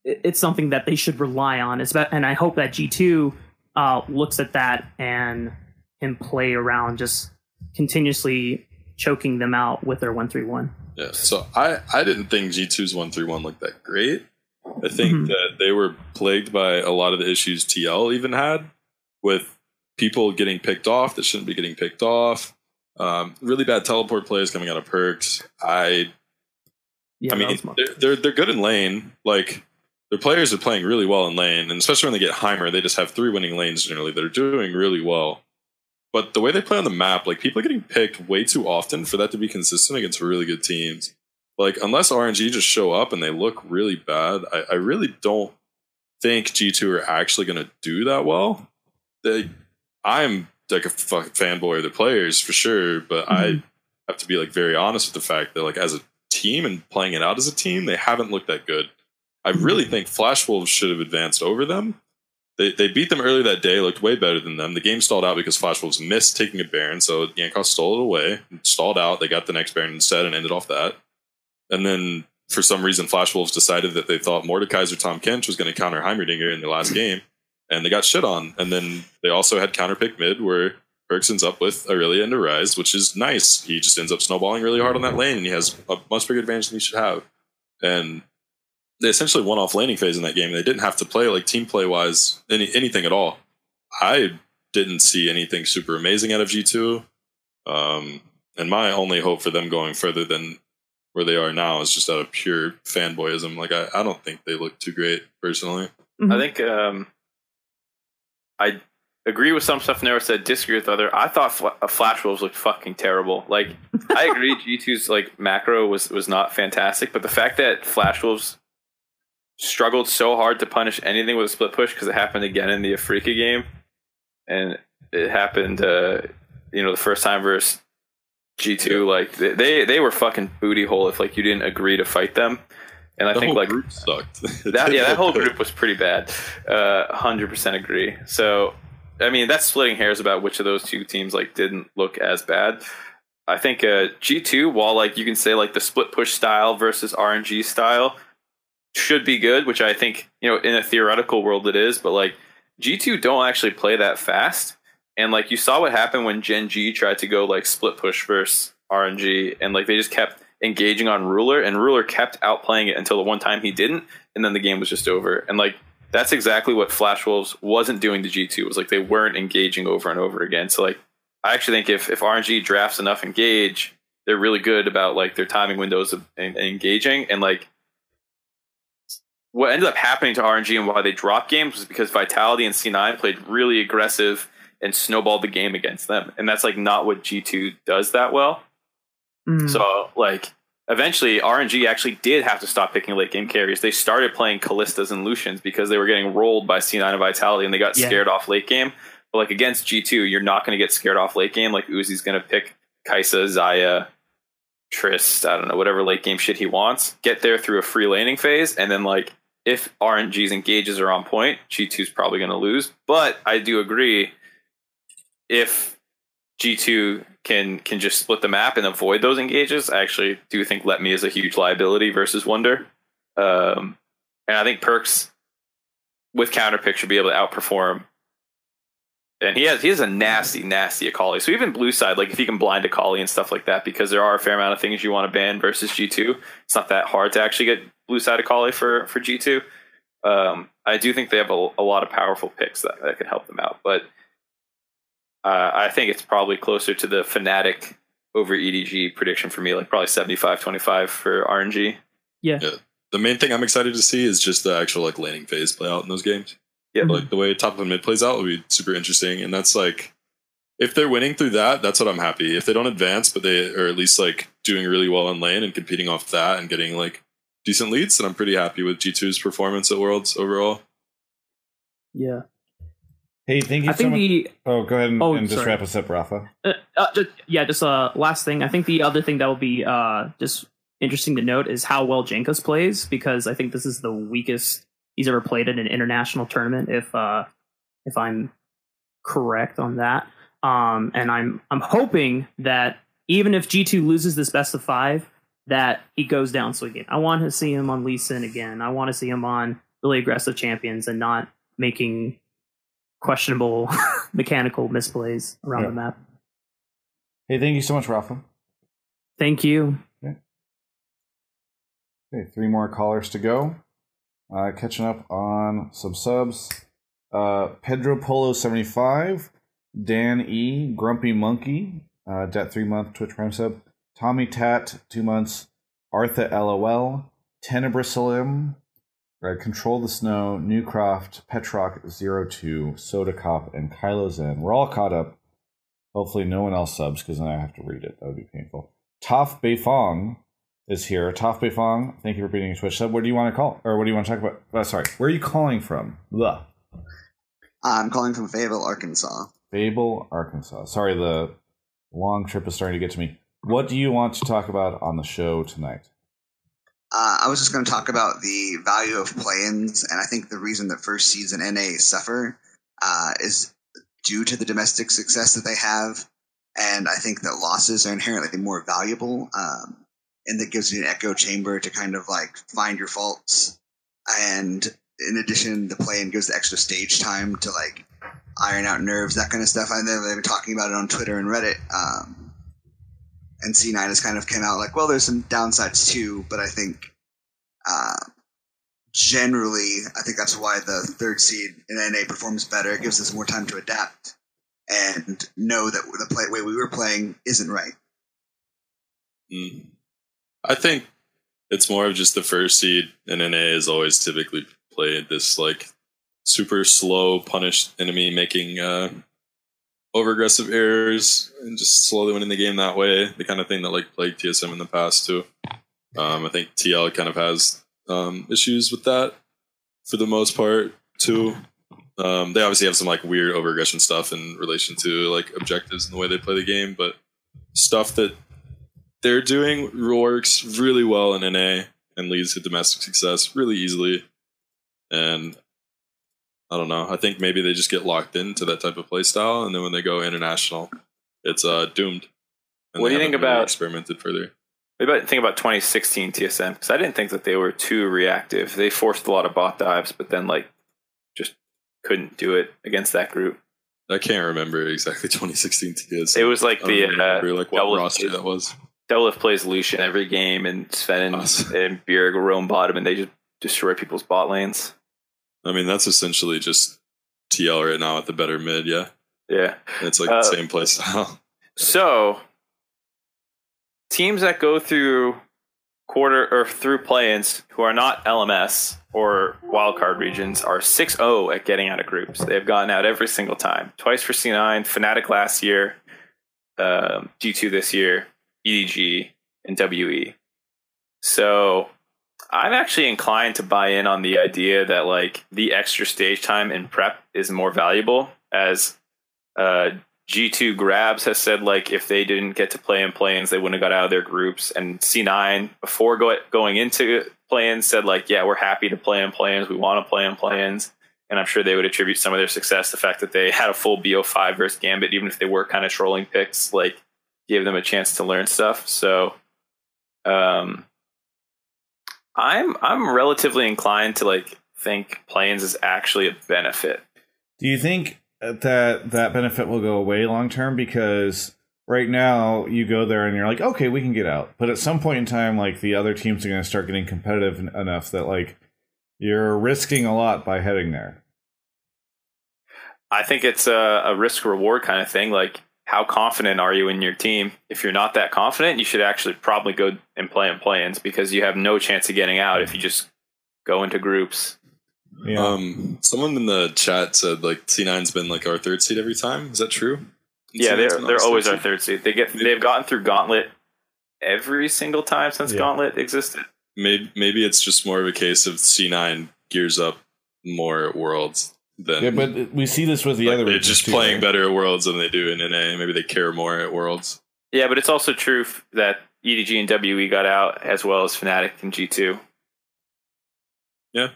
it's something that they should rely on. Espe- And I hope that G2 uh, looks at that and can play around just continuously choking them out with their 131. Yeah, so I, I didn't think G2's 131 looked that great. I think Mhm. that they were plagued by a lot of the issues TL even had with people getting picked off that shouldn't be getting picked off. Um, really bad teleport plays coming out of Perkz. I Yeah, I that mean, they're, they're they're good in lane. Like their players are playing really well in lane, and especially when they get Heimer, they just have three winning lanes generally. They're doing really well. But the way they play on the map, like people are getting picked way too often for that to be consistent against really good teams. Like unless RNG just show up and they look really bad, I, I really don't think G2 are actually going to do that well. They, I'm like a fucking fanboy of the players for sure, but I mm-hmm. have to be like very honest with the fact that like as a team and playing it out as a team, they haven't looked that good. I mm-hmm. really think Flash Wolves should have advanced over them. They, they beat them earlier that day, looked way better than them. The game stalled out because Flash Wolves missed taking a Baron, so Jankos stole it away, stalled out. They got the next Baron instead and ended off that. And then for some reason, Flash Wolves decided that they thought Mordekaiser Tahm Kench was going to counter Heimerdinger in the last game, and they got shit on. And then they also had counterpick mid where Bergson's up with Aurelia and Ryze, which is nice. He just ends up snowballing really hard on that lane, and he has a much bigger advantage than he should have. And they essentially won off laning phase in that game. They didn't have to play like team play wise any anything at all. I didn't see anything super amazing out of G two. Um, and my only hope for them going further than where they are now is just out of pure fanboyism. Like I, I don't think they look too great personally. I think um, I agree with some stuff Inero said, disagree with other. I thought Fla- uh, Flash Wolves looked fucking terrible. Like I agree, G2's like macro was was not fantastic, but the fact that Flash Wolves struggled so hard to punish anything with a split push because it happened again in the Afreeca game, and it happened, uh, you know, the first time versus G2. Like they they were fucking booty hole if like you didn't agree to fight them. And I the think like group sucked. that yeah, that whole group was pretty bad. Uh, Hundred percent agree. So, I mean, that's splitting hairs about which of those two teams like didn't look as bad. I think uh, G two, while like you can say like the split push style versus RNG style should be good, which I think you know in a theoretical world it is, but like G two don't actually play that fast, and like you saw what happened when Gen.G tried to go like split push versus RNG, and like they just kept engaging on Ruler, and Ruler kept outplaying it until the one time he didn't, and then the game was just over. And like that's exactly what Flash Wolves wasn't doing to G two. Was like they weren't engaging over and over again. So like I actually think if if RNG drafts enough engage, they're really good about like their timing windows of and, and engaging, and like what ended up happening to RNG and why they dropped games was because Vitality and C9 played really aggressive and snowballed the game against them. And that's like not what G2 does that well. Mm. So like eventually RNG actually did have to stop picking late game carries. They started playing Kalistas and Lucians because they were getting rolled by C9 and Vitality and they got Yeah. scared off late game. But like against G2, you're not going to get scared off late game. Like Uzi's going to pick Kai'Sa, Xayah, Trist, I don't know, whatever late game shit he wants. Get there through a free laning phase, and then like if RNG's engages are on point, G2's probably going to lose. But I do agree if G2 can can just split the map and avoid those engages, I actually do think Letme is a huge liability versus Wunder. Um, and I think Perkz with counter pick should be able to outperform. And he has he has a nasty, nasty Akali. So even blue side, like if you can blind Akali and stuff like that, because there are a fair amount of things you want to ban versus G two. It's not that hard to actually get blue side Akali for for G two. Um, I do think they have a, a lot of powerful picks that, that can help them out, but uh, I think it's probably closer to the Fnatic over EDG prediction for me, like probably 75-25 for RNG. yeah. the main thing I'm excited to see is just the actual like laning phase play out in those games. Yep. Like the way top of mid plays out will be super interesting, and that's like if they're winning through that, that's what I'm happy. If they don't advance, but they are at least like doing really well in lane and competing off that and getting like decent leads, then I'm pretty happy with G2's performance at Worlds overall. Yeah. Hey, thank you I so think much. the Oh, go ahead and, Oh, and just sorry. wrap us up, Rafa. Uh, uh, just, yeah, just uh, last thing. I think the other thing that will be uh, just interesting to note is how well Jankos plays because I think this is the weakest he's ever played in an international tournament. If uh, if I'm correct on that, um, and I'm I'm hoping that even if G two loses this best of five, that he goes down swinging. I want to see him on Lee Sin again. I want to see him on really aggressive champions and not making questionable mechanical misplays around Yeah. the map. Hey, thank you so much, Rafa. Thank you. Okay, three more callers to go. Uh, catching up on some subs. Uh, Pedro Polo seventy five, Dan E, Grumpy Monkey, uh, debt three month Twitch Prime sub. Tommy Tat two months. Artha LOL, Tenebrisalim, uh, Control the Snow, Newcroft, Petrock 02, Soda Cop, and Kylo Zen. We're all caught up. Hopefully, no one else subs because then I have to read it. That would be painful. Toph Beifong is here. Toph Beifong, thank you for being a Twitch sub. What do you want to call? Or what do you want to talk about? Uh, sorry, where are you calling from? Blah. I'm calling from Fayetteville, Arkansas. Fable, Arkansas. Sorry, the long trip is starting to get to me. What do you want to talk about on the show tonight? Uh, I was just going to talk about the value of play-ins, and I think the reason that first seeds in NA suffer uh, is due to the domestic success that they have, and I think that losses are inherently more valuable, um, and that gives you an echo chamber to kind of like find your faults, and in addition, the play-in gives the extra stage time to like iron out nerves, that kind of stuff. I know they've been talking about it on Twitter and Reddit. Um, and C9 has kind of came out like, well, there's some downsides too, but I think uh, generally, I think that's why the third seed in NA performs better. It gives us more time to adapt and know that the play, way we were playing isn't right. Mm. I think it's more of just the first seed in NA is always typically played this like super slow punished enemy making uh over aggressive errors and just slowly winning the game that way. The kind of thing that like plagued TSM in the past too. Um, I think TL kind of has um, issues with that for the most part too. Um, they obviously have some like weird over aggression stuff in relation to like objectives and the way they play the game, but stuff that they're doing works really well in NA and leads to domestic success really easily. And I don't know. I think maybe they just get locked into that type of play style, and then when they go international, it's uh, doomed. And What do you think really about- experimented further? What about think about 2016 TSM? Because I didn't think that they were too reactive. They forced a lot of bot dives, but then like just couldn't do it against that group. I can't remember exactly 2016 TS. It was like the don't uh, remember like what roster that was. Doublelift plays Lucian every game, and Sven and, Awesome. and Bjerg roam bottom, and they just destroy people's bot lanes. I mean, that's essentially just TL right now at the better mid. Yeah, Yeah. it's like Uh, the same play style. So teams that go through quarter or through play-ins who are not LMS or wildcard regions are 6-0 at getting out of groups. They've gotten out every single time. Twice for C9, Fnatic last year, um, G2 this year, EDG, and WE. So I'm actually inclined to buy in on the idea that like the extra stage time in prep is more valuable as uh, G2 Grabbz has said like if they didn't get to play in play-ins, they wouldn't have got out of their groups. And C9 before go- going into play-ins said like, yeah, we're happy to play in play-ins. We want to play in play-ins. And I'm sure they would attribute some of their success the fact that they had a full BO5 versus Gambit, even if they were kind of trolling picks, like gave them a chance to learn stuff. So, um, I'm I'm relatively inclined to like think play-ins is actually a benefit. Do you think that that benefit will go away long term? Because right now you go there and you're like, okay, we can get out, but at some point in time, like the other teams are going to start getting competitive enough that like you're risking a lot by heading there. I think it's a, a risk reward kind of thing. Like, how confident are you in your team? If you're not that confident, you should actually probably go and play in play-ins because you have no chance of getting out if you just go into groups. Yeah. Um, someone in the chat said like C9's been like our third seed every time. Is that true? Yeah, C9's they're they're always our third seed. They get they've gotten through Gauntlet every single time since Yeah. Gauntlet existed. Maybe maybe it's just more of a case of C9 gears up more at Worlds than yeah, but we see this with the like, other. they're regions just too, playing right? better at Worlds than they do in NA. Maybe they care more at Worlds. Yeah, but it's also true that EDG and WE got out as well as Fnatic and G2. Yeah.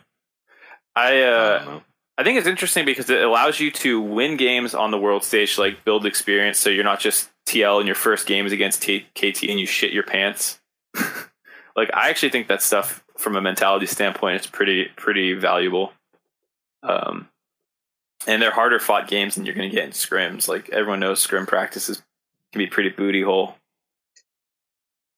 I I uh don't. I think it's interesting because it allows you to win games on the world stage, like build experience. So you're not just TL in your first game is against T- KT and you shit your pants. like I actually think that stuff from a mentality standpoint is pretty pretty valuable. Um, and they're harder fought games than you're going to get in scrims. Like everyone knows, scrim practices can be pretty booty hole.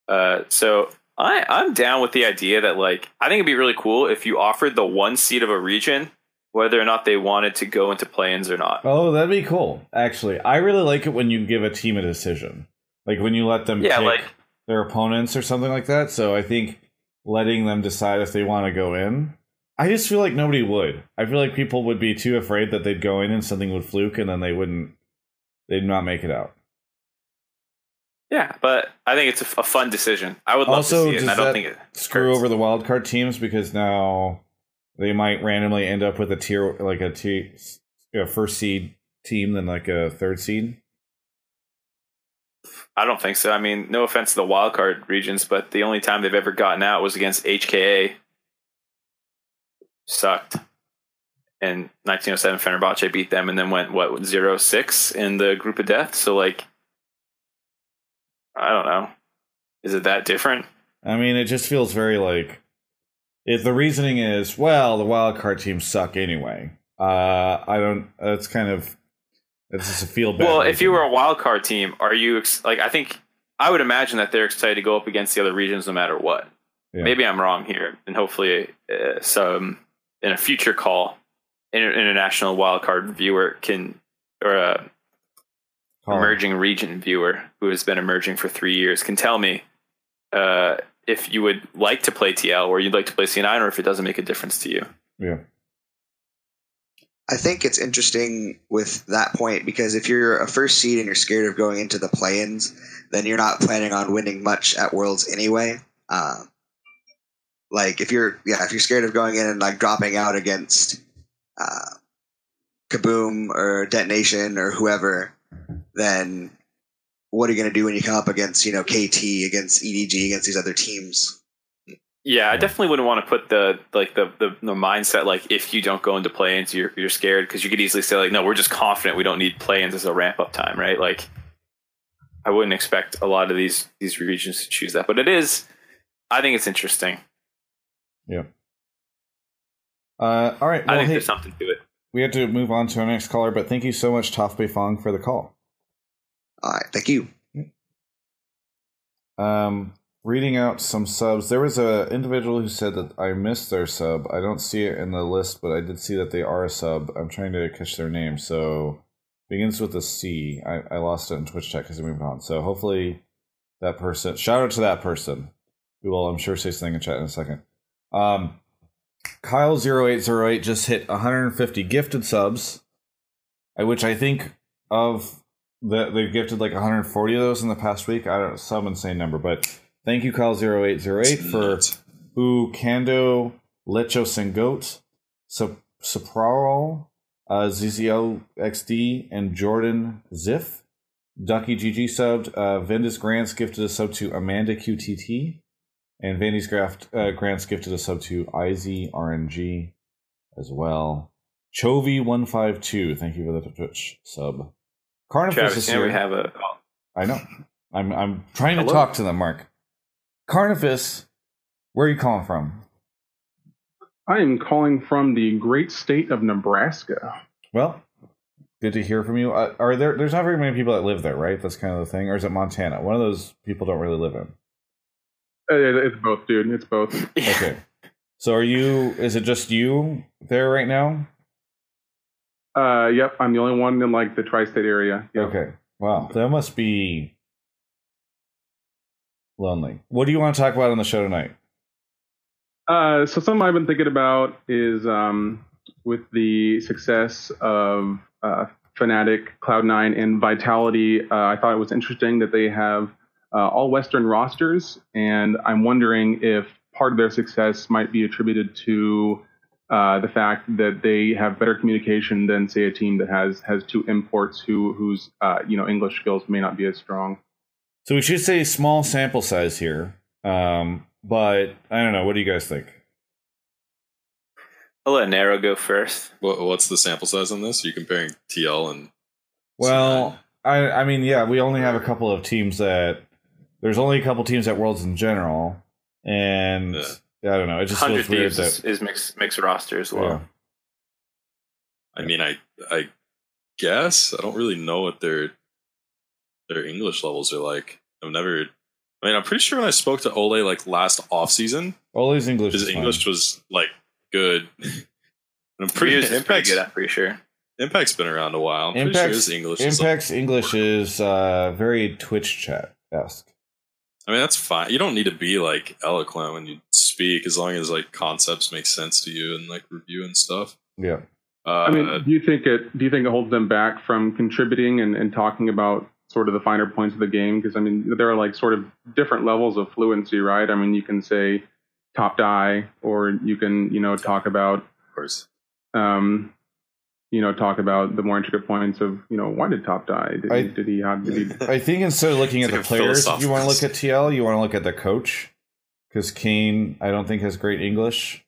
Uh, so I I'm down with the idea that like I think it'd be really cool if you offered the one seed of a region whether or not they wanted to go into play-ins or not. Oh, that'd be cool. Actually, I really like it when you give a team a decision, like when you let them Yeah, pick like their opponents or something like that. So I think letting them decide if they want to go in. I just feel like nobody would. I feel like people would be too afraid that they'd go in and something would fluke and then they wouldn't. They'd not make it out. yeah, but I think it's a fun decision. I would love Also, to see it. And I don't think it Screw hurts. over the wild card teams because now they might randomly end up with a tier like a tier, a first seed team than like a third seed. I don't think so. I mean, no offense to the wildcard regions, but the only time they've ever gotten out was against HKA. Sucked. In 1907, Fenerbahce beat them and then went, what, 0 6 in the group of death? So, like, I don't know. Is it that different? I mean, it just feels very like if the reasoning is well, the wild card teams suck anyway. Uh, I don't. That's kind of it's just a feel bad. Well, if you were a wild card team, are you ex- like? I think I would imagine that they're excited to go up against the other regions no matter what. Yeah. Maybe I'm wrong here, and hopefully, uh, some in a future call, inter- international wildcard viewer can or a Colin. emerging region viewer who has been emerging for three years can tell me uh, if you would like to play TL or you'd like to play C9 or if it doesn't make a difference to you. Yeah. I think it's interesting with that point because if you're a first seed and you're scared of going into the play-ins, then you're not planning on winning much at Worlds anyway. Uh, like if you're yeah, if you're scared of going in and like dropping out against uh, Kaboom or Detonation or whoever, then what are you going to do when you come up against you know KT against EDG against these other teams? Yeah, I definitely wouldn't want to put the like the the, the mindset like if you don't go into play-ins, you're you're scared because you could easily say like, no, we're just confident we don't need play-ins as a ramp up time, right? Like, I wouldn't expect a lot of these these regions to choose that, but it is. I think it's interesting. Yeah. Uh, all right. I think hey, there's something to it. we have to move on to our next caller, but thank you so much, Toff Fong, for the call. All right, thank you. Um, reading out some subs. There was a individual who said that I missed their sub. I don't see it in the list, but I did see that they are a sub. I'm trying to catch their name. So begins with a C. I, I lost it in Twitch chat because I moved on. So hopefully that person. Shout out to that person. Who will I'm sure say something in chat in a second. Um, Kyle0808 just hit 150 gifted subs, which I think of the, they've gifted like 140 of those in the past week. I don't know, some insane number, but thank you, Kyle0808, for Nuts. U Kando, Lecho Sengote, Sup- Supral, uh, ZZO XD, and Jordan Ziff. Ducky GG subbed. Uh, Vendis Grants gifted a sub to Amanda QTT. And Vandy's Graft, uh, Grants gifted a sub to IZ RNG as well. Chovy152, thank you for the Twitch sub. Carnifex Travis, is here we here. have a. I know. I'm I'm trying to Hello? talk to them, Mark. Carnifex, where are you calling from? I am calling from the great state of Nebraska. Well, good to hear from you. Uh, are there? There's not very many people that live there, right? That's kind of the thing. Or is it Montana? One of those people don't really live in. Uh, It's both, dude. It's both. Okay. So are you? Is it just you there right now? Uh, yep, I'm the only one in like the tri-state area. Yep. Okay. Wow, that must be lonely. What do you want to talk about on the show tonight? Uh, so something I've been thinking about is um, with the success of uh, Fnatic, Cloud9, and Vitality. Uh, I thought it was interesting that they have uh, all Western rosters, and I'm wondering if part of their success might be attributed to uh, the fact that they have better communication than, say, a team that has has two imports who whose uh, you know English skills may not be as strong. So we should say small sample size here. Um, but I don't know. What do you guys think? I'll let Nero go first. What, what's the sample size on this? Are you comparing TL and Well, I I mean, yeah, we only have a couple of teams that there's only a couple teams at Worlds in general, and Yeah. I don't know. It just Hundred feels weird Thieves is, that is mixed mixed roster as well. yeah. I mean, I I guess I don't really know what their their English levels are like. I've never. I mean, I'm pretty sure when I spoke to Olleh like last off season, Olleh's English. his is fine. English was like good. And I'm pretty, Reviews pretty Impact's, good. I'm pretty sure. Impact's been around a while. I'm pretty sure Impact's his English is. Like, Impact's English is uh, very Twitch chat esque. I mean, that's fine. You don't need to be like eloquent when you speak, as long as like concepts make sense to you and like review and stuff. Yeah. Uh, I mean, do you think it? Do you think it holds them back from contributing and, and talking about sort of the finer points of the game? Because I mean, there are like sort of different levels of fluency, right? I mean, you can say top die, or you can you know talk about of course. um, you know talk about the more intricate points of you know why did top die? Did I- he? Did he? How did he? I think instead of looking at like the players, you want to look at TL, you want to look at the coach because Cain, I don't think has great English,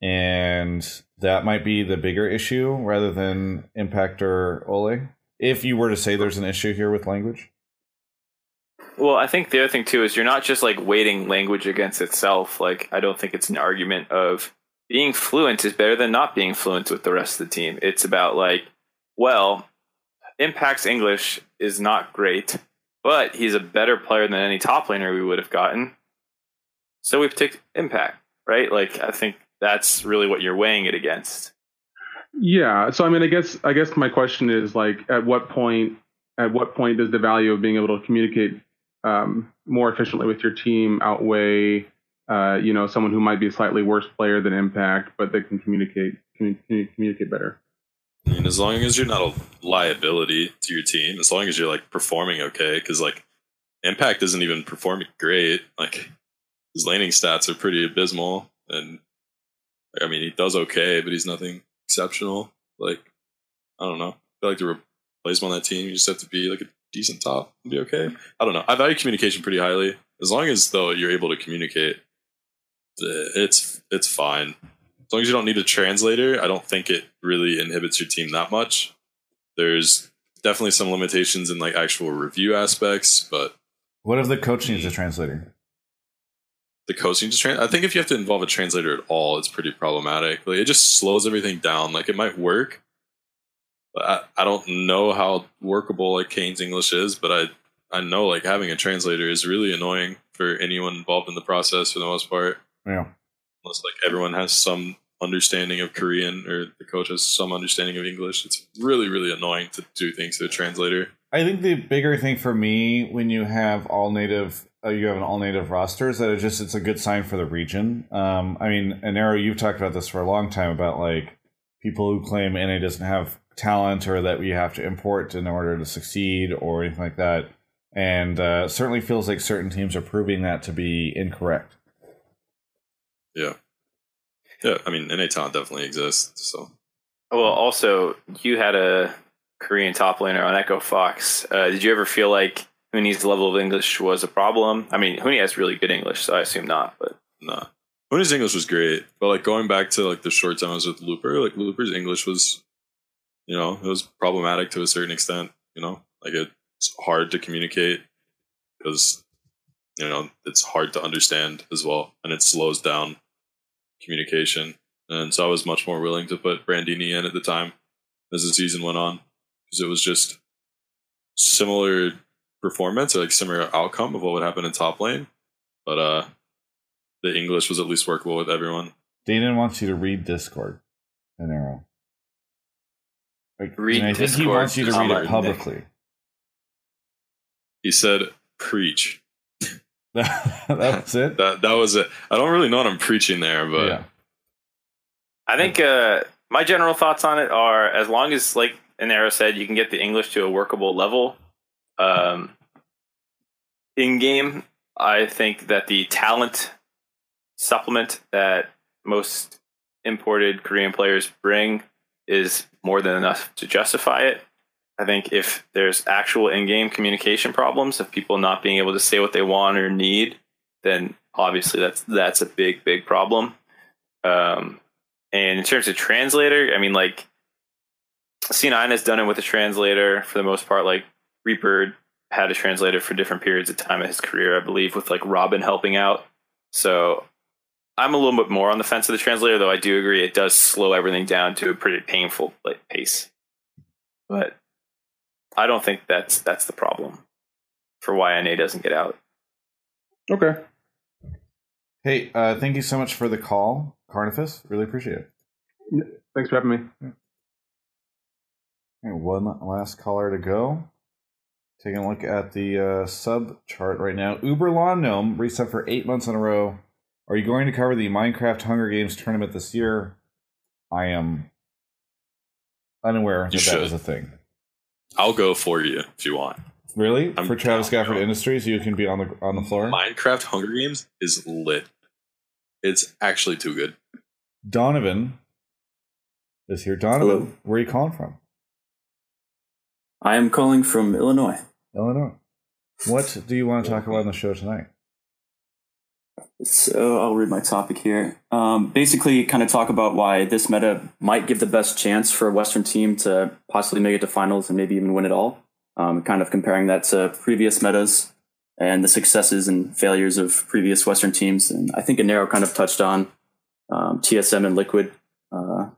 and that might be the bigger issue rather than Impact or Olleh. If you were to say there's an issue here with language, Well, I think the other thing too is you're not just like weighting language against itself. Like I don't think it's an argument of being fluent is better than not being fluent with the rest of the team. It's about like, well, Impact's English is not great, but he's a better player than any top laner we would have gotten. So we've picked Impact, right? Like I think that's really what you're weighing it against. Yeah. So I mean, I guess I guess my question is like, at what point at what point does the value of being able to communicate um, more efficiently with your team outweigh, uh, you know, someone who might be a slightly worse player than Impact, but they can communicate commun- communicate better? Mean, as long as you're not a liability to your team, as long as you're like performing okay, because like Impact isn't even performing great. Like his laning stats are pretty abysmal, and I mean he does okay, but he's nothing exceptional. Like I don't know. I feel like to replace him on that team, you just have to be like a decent top and be okay. I don't know. I value communication pretty highly. As long as though you're able to communicate, it's it's fine. As long as you don't need a translator, I don't think it really inhibits your team that much. There's definitely some limitations in like actual review aspects, but what if the coach needs a translator? The coach needs a translator. I think if you have to involve a translator at all, it's pretty problematic. Like it just slows everything down. Like it might work, but I, I don't know how workable like Cain's English is, but I I know like having a translator is really annoying for anyone involved in the process for the most part. Yeah. Unless like everyone has some understanding of Korean or the coach has some understanding of English. It's really, really annoying to do things to a translator. I think the bigger thing for me when you have all native, uh, you have an all native roster is that it just it's a good sign for the region. Um, I mean, Inero, you've talked about this for a long time about like people who claim NA doesn't have talent or that we have to import in order to succeed or anything like that. And uh, certainly feels like certain teams are proving that to be incorrect. Yeah. Yeah, I mean, NA talent definitely exists. So, well, also you had a Korean top laner on Echo Fox. Uh, did you ever feel like Huni's level of English was a problem? I mean, Huni has really good English, so I assume not. But nah, Huni's English was great. But like going back to like the short time I was with Looper, like Looper's English was, you know, it was problematic to a certain extent. You know, like it's hard to communicate because you know it's hard to understand as well, and it slows down communication. And so I was much more willing to put Brandini in at the time as the season went on because it was just similar performance or like similar outcome of what would happen in top lane. But uh the English was at least workable with everyone. Dana wants you to read Discord Inero. Like, read and I think Discord he wants you to read it publicly. He said, "Preach." that was it. That that was it. I don't really know what I'm preaching there, but Yeah. I think uh, my general thoughts on it are as long as, like Inero said, you can get the English to a workable level. Um, in game, I think that the talent supplement that most imported Korean players bring is more than enough to justify it. I think if there's actual in-game communication problems of people not being able to say what they want or need, then obviously that's that's a big big problem. Um, and in terms of translator, I mean like C9 has done it with a translator for the most part. Like Reapered had a translator for different periods of time in his career, I believe, with like Robin helping out. So I'm a little bit more on the fence of the translator, though I do agree it does slow everything down to a pretty painful like, pace. But I don't think that's that's the problem for why NA doesn't get out. Okay. Hey, uh, thank you so much for the call, Carnifex. Really appreciate it. Thanks for having me. And one last caller to go. Taking a look at the uh, sub chart right now. Uber Lawn Gnome reset for eight months in a row. Are you going to cover the Minecraft Hunger Games tournament this year? I am unaware that You that should. was a thing. I'll go for you if you want. Really? I'm for Travis Gafford. Industries, you can be on the on the floor. Minecraft Hunger Games is lit. It's actually too good. Donovan is here. Donovan, Hello. where are you calling from? I am calling from Illinois. Illinois. What do you want to talk mm-hmm. about on the show tonight? So I'll read my topic here. Um, basically, kind of talk about why this meta might give the best chance for a Western team to possibly make it to finals and maybe even win it all. Um, kind of comparing that to previous metas and the successes and failures of previous Western teams. And I think Inero kind of touched on um, TSM and Liquid uh,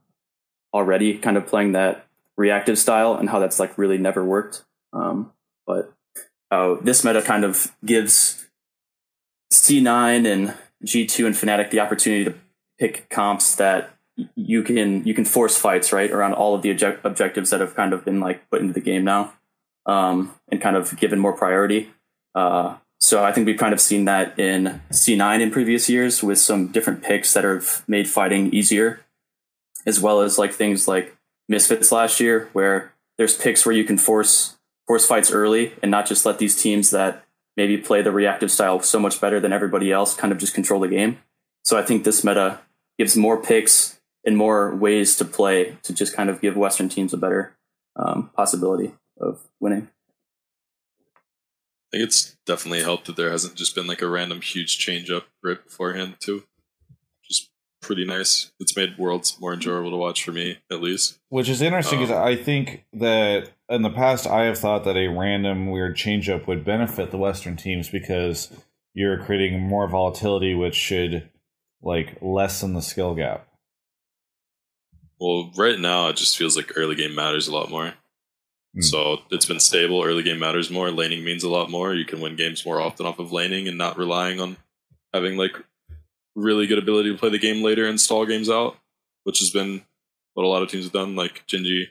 already, kind of playing that reactive style and how that's like really never worked. Um, but how this meta kind of gives C9 and G2 and Fnatic the opportunity to pick comps that you can you can force fights right around all of the object- objectives that have kind of been like put into the game now, um, and kind of given more priority. Uh, so I think we've kind of seen that in C9 in previous years with some different picks that have made fighting easier, as well as like things like Misfits last year, where there's picks where you can force force fights early and not just let these teams that maybe play the reactive style so much better than everybody else kind of just control the game. So I think this meta gives more picks and more ways to play to just kind of give Western teams a better um, possibility of winning. I think it's definitely helped that there hasn't just been like a random huge change up right beforehand too. Pretty nice. It's made worlds more enjoyable to watch for me, at least. Which is interesting because Um, I think that in the past I have thought that a random weird changeup would benefit the Western teams because you're creating more volatility, which should like lessen the skill gap. Well, right now it just feels like early game matters a lot more. Hmm. So it's been stable. Early game matters more. Laning means a lot more. You can win games more often off of laning and not relying on having like really good ability to play the game later and stall games out, which has been what a lot of teams have done. Like Gen.G,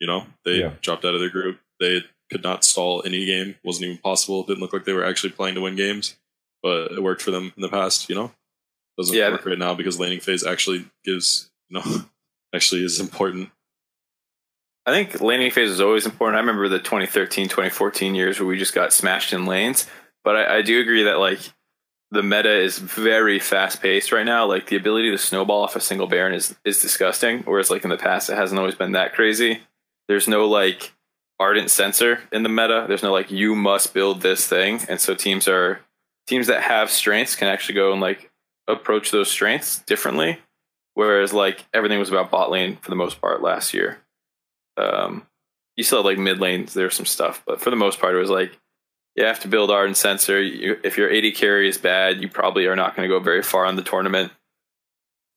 you know, they Yeah. dropped out of their group. They could not stall any game. wasn't even possible. Didn't look like they were actually playing to win games, but it worked for them in the past. You know, doesn't Yeah. work right now because laning phase actually gives you know actually is important. I think laning phase is always important. I remember the 2013, 2014 years where we just got smashed in lanes. But I, I do agree that like the meta is very fast paced right now. Like the ability to snowball off a single Baron is is disgusting. Whereas like in the past, it hasn't always been that crazy. There's no like Ardent Censer in the meta. There's no like you must build this thing, and so teams are teams that have strengths can actually go and like approach those strengths differently. Whereas like everything was about bot lane for the most part last year. Um, you still had like mid lanes, there's some stuff, but for the most part, it was like you have to build Ardent Censer. You, if your AD carry is bad, you probably are not going to go very far in the tournament.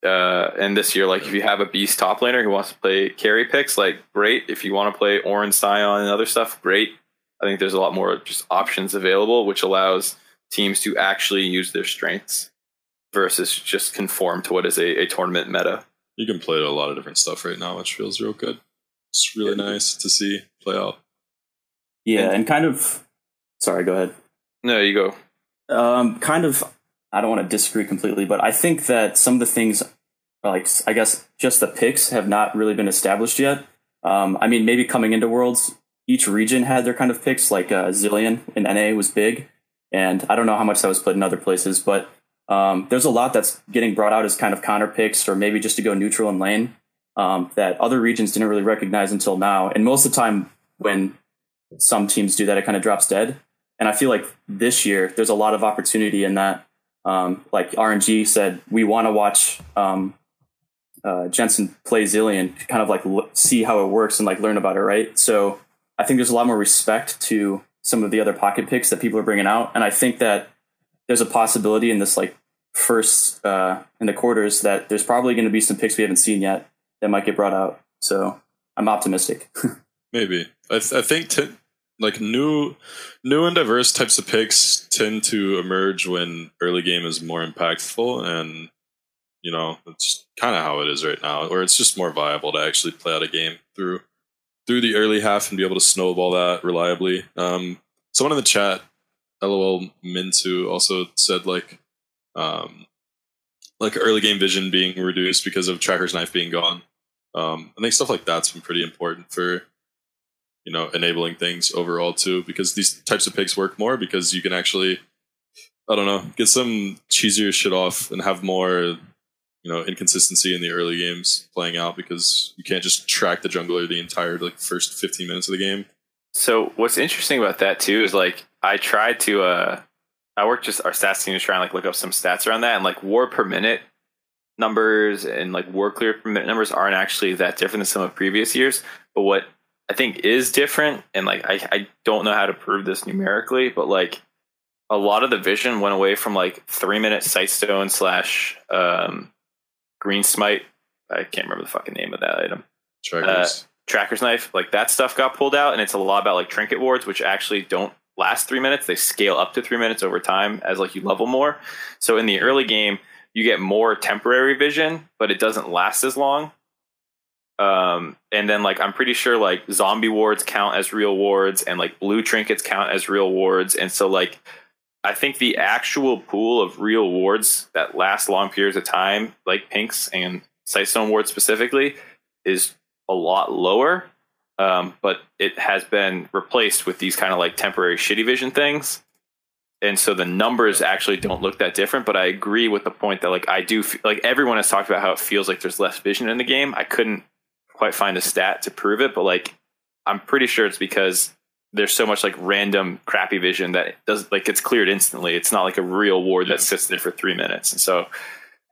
Uh, and this year, like if you have a beast top laner who wants to play carry picks, like great. If you want to play Ornn Sion and other stuff, great. I think there's a lot more just options available, which allows teams to actually use their strengths versus just conform to what is a, a tournament meta. You can play a lot of different stuff right now, which feels real good. It's really nice to see play out. Yeah, and kind of. Sorry, go ahead. No, you go. Um, kind of. I don't want to disagree completely, but I think that some of the things, like I guess, just the picks have not really been established yet. Um, I mean, maybe coming into Worlds, each region had their kind of picks. Like uh, Zilean in NA was big, and I don't know how much that was put in other places, but um, there's a lot that's getting brought out as kind of counter picks, or maybe just to go neutral and lane um, that other regions didn't really recognize until now. And most of the time, when some teams do that, it kind of drops dead. And I feel like this year there's a lot of opportunity in that. Um, like RNG said, we want to watch um, uh, Jensen play Zilean, kind of like l- see how it works and like learn about it, right? So I think there's a lot more respect to some of the other pocket picks that people are bringing out, and I think that there's a possibility in this like first uh, in the quarters that there's probably going to be some picks we haven't seen yet that might get brought out. So I'm optimistic. Maybe I, th- I think t- like new, new and diverse types of picks tend to emerge when early game is more impactful, and you know it's kind of how it is right now, where it's just more viable to actually play out a game through through the early half and be able to snowball that reliably. Um, someone in the chat, lol Mintu, also said like, um, like early game vision being reduced because of Tracker's knife being gone. Um, I think stuff like that's been pretty important for you know enabling things overall too because these types of picks work more because you can actually i don't know get some cheesier shit off and have more you know inconsistency in the early games playing out because you can't just track the jungler the entire like first 15 minutes of the game So what's interesting about that too is like I tried to uh I worked just our stats team to try and like look up some stats around that and like war per minute numbers and like war clear per minute numbers aren't actually that different than some of previous years. But what I think is different and like I, I don't know how to prove this numerically, but like a lot of the vision went away from like three minute sightstone slash um green smite. I can't remember the fucking name of that item trackers tracker's knife like that stuff got pulled out and it's a lot about like trinket wards which actually don't last three minutes. They scale up to three minutes over time as like you level more. So in the early game, you get more temporary vision, but it doesn't last as long. Um, and then like I'm pretty sure like zombie wards count as real wards, and like blue trinkets count as real wards, and so like I think the actual pool of real wards that last long periods of time, like pinks and sightstone wards specifically, is a lot lower. Um, but it has been replaced with these kind of like temporary shitty vision things. And so the numbers actually don't look that different, but I agree with the point that like I do like everyone has talked about how it feels like there's less vision in the game. I couldn't quite find a stat to prove it, but like I'm pretty sure it's because there's so much like random crappy vision that does like gets cleared instantly. It's not like a real ward that sits there for three minutes, and so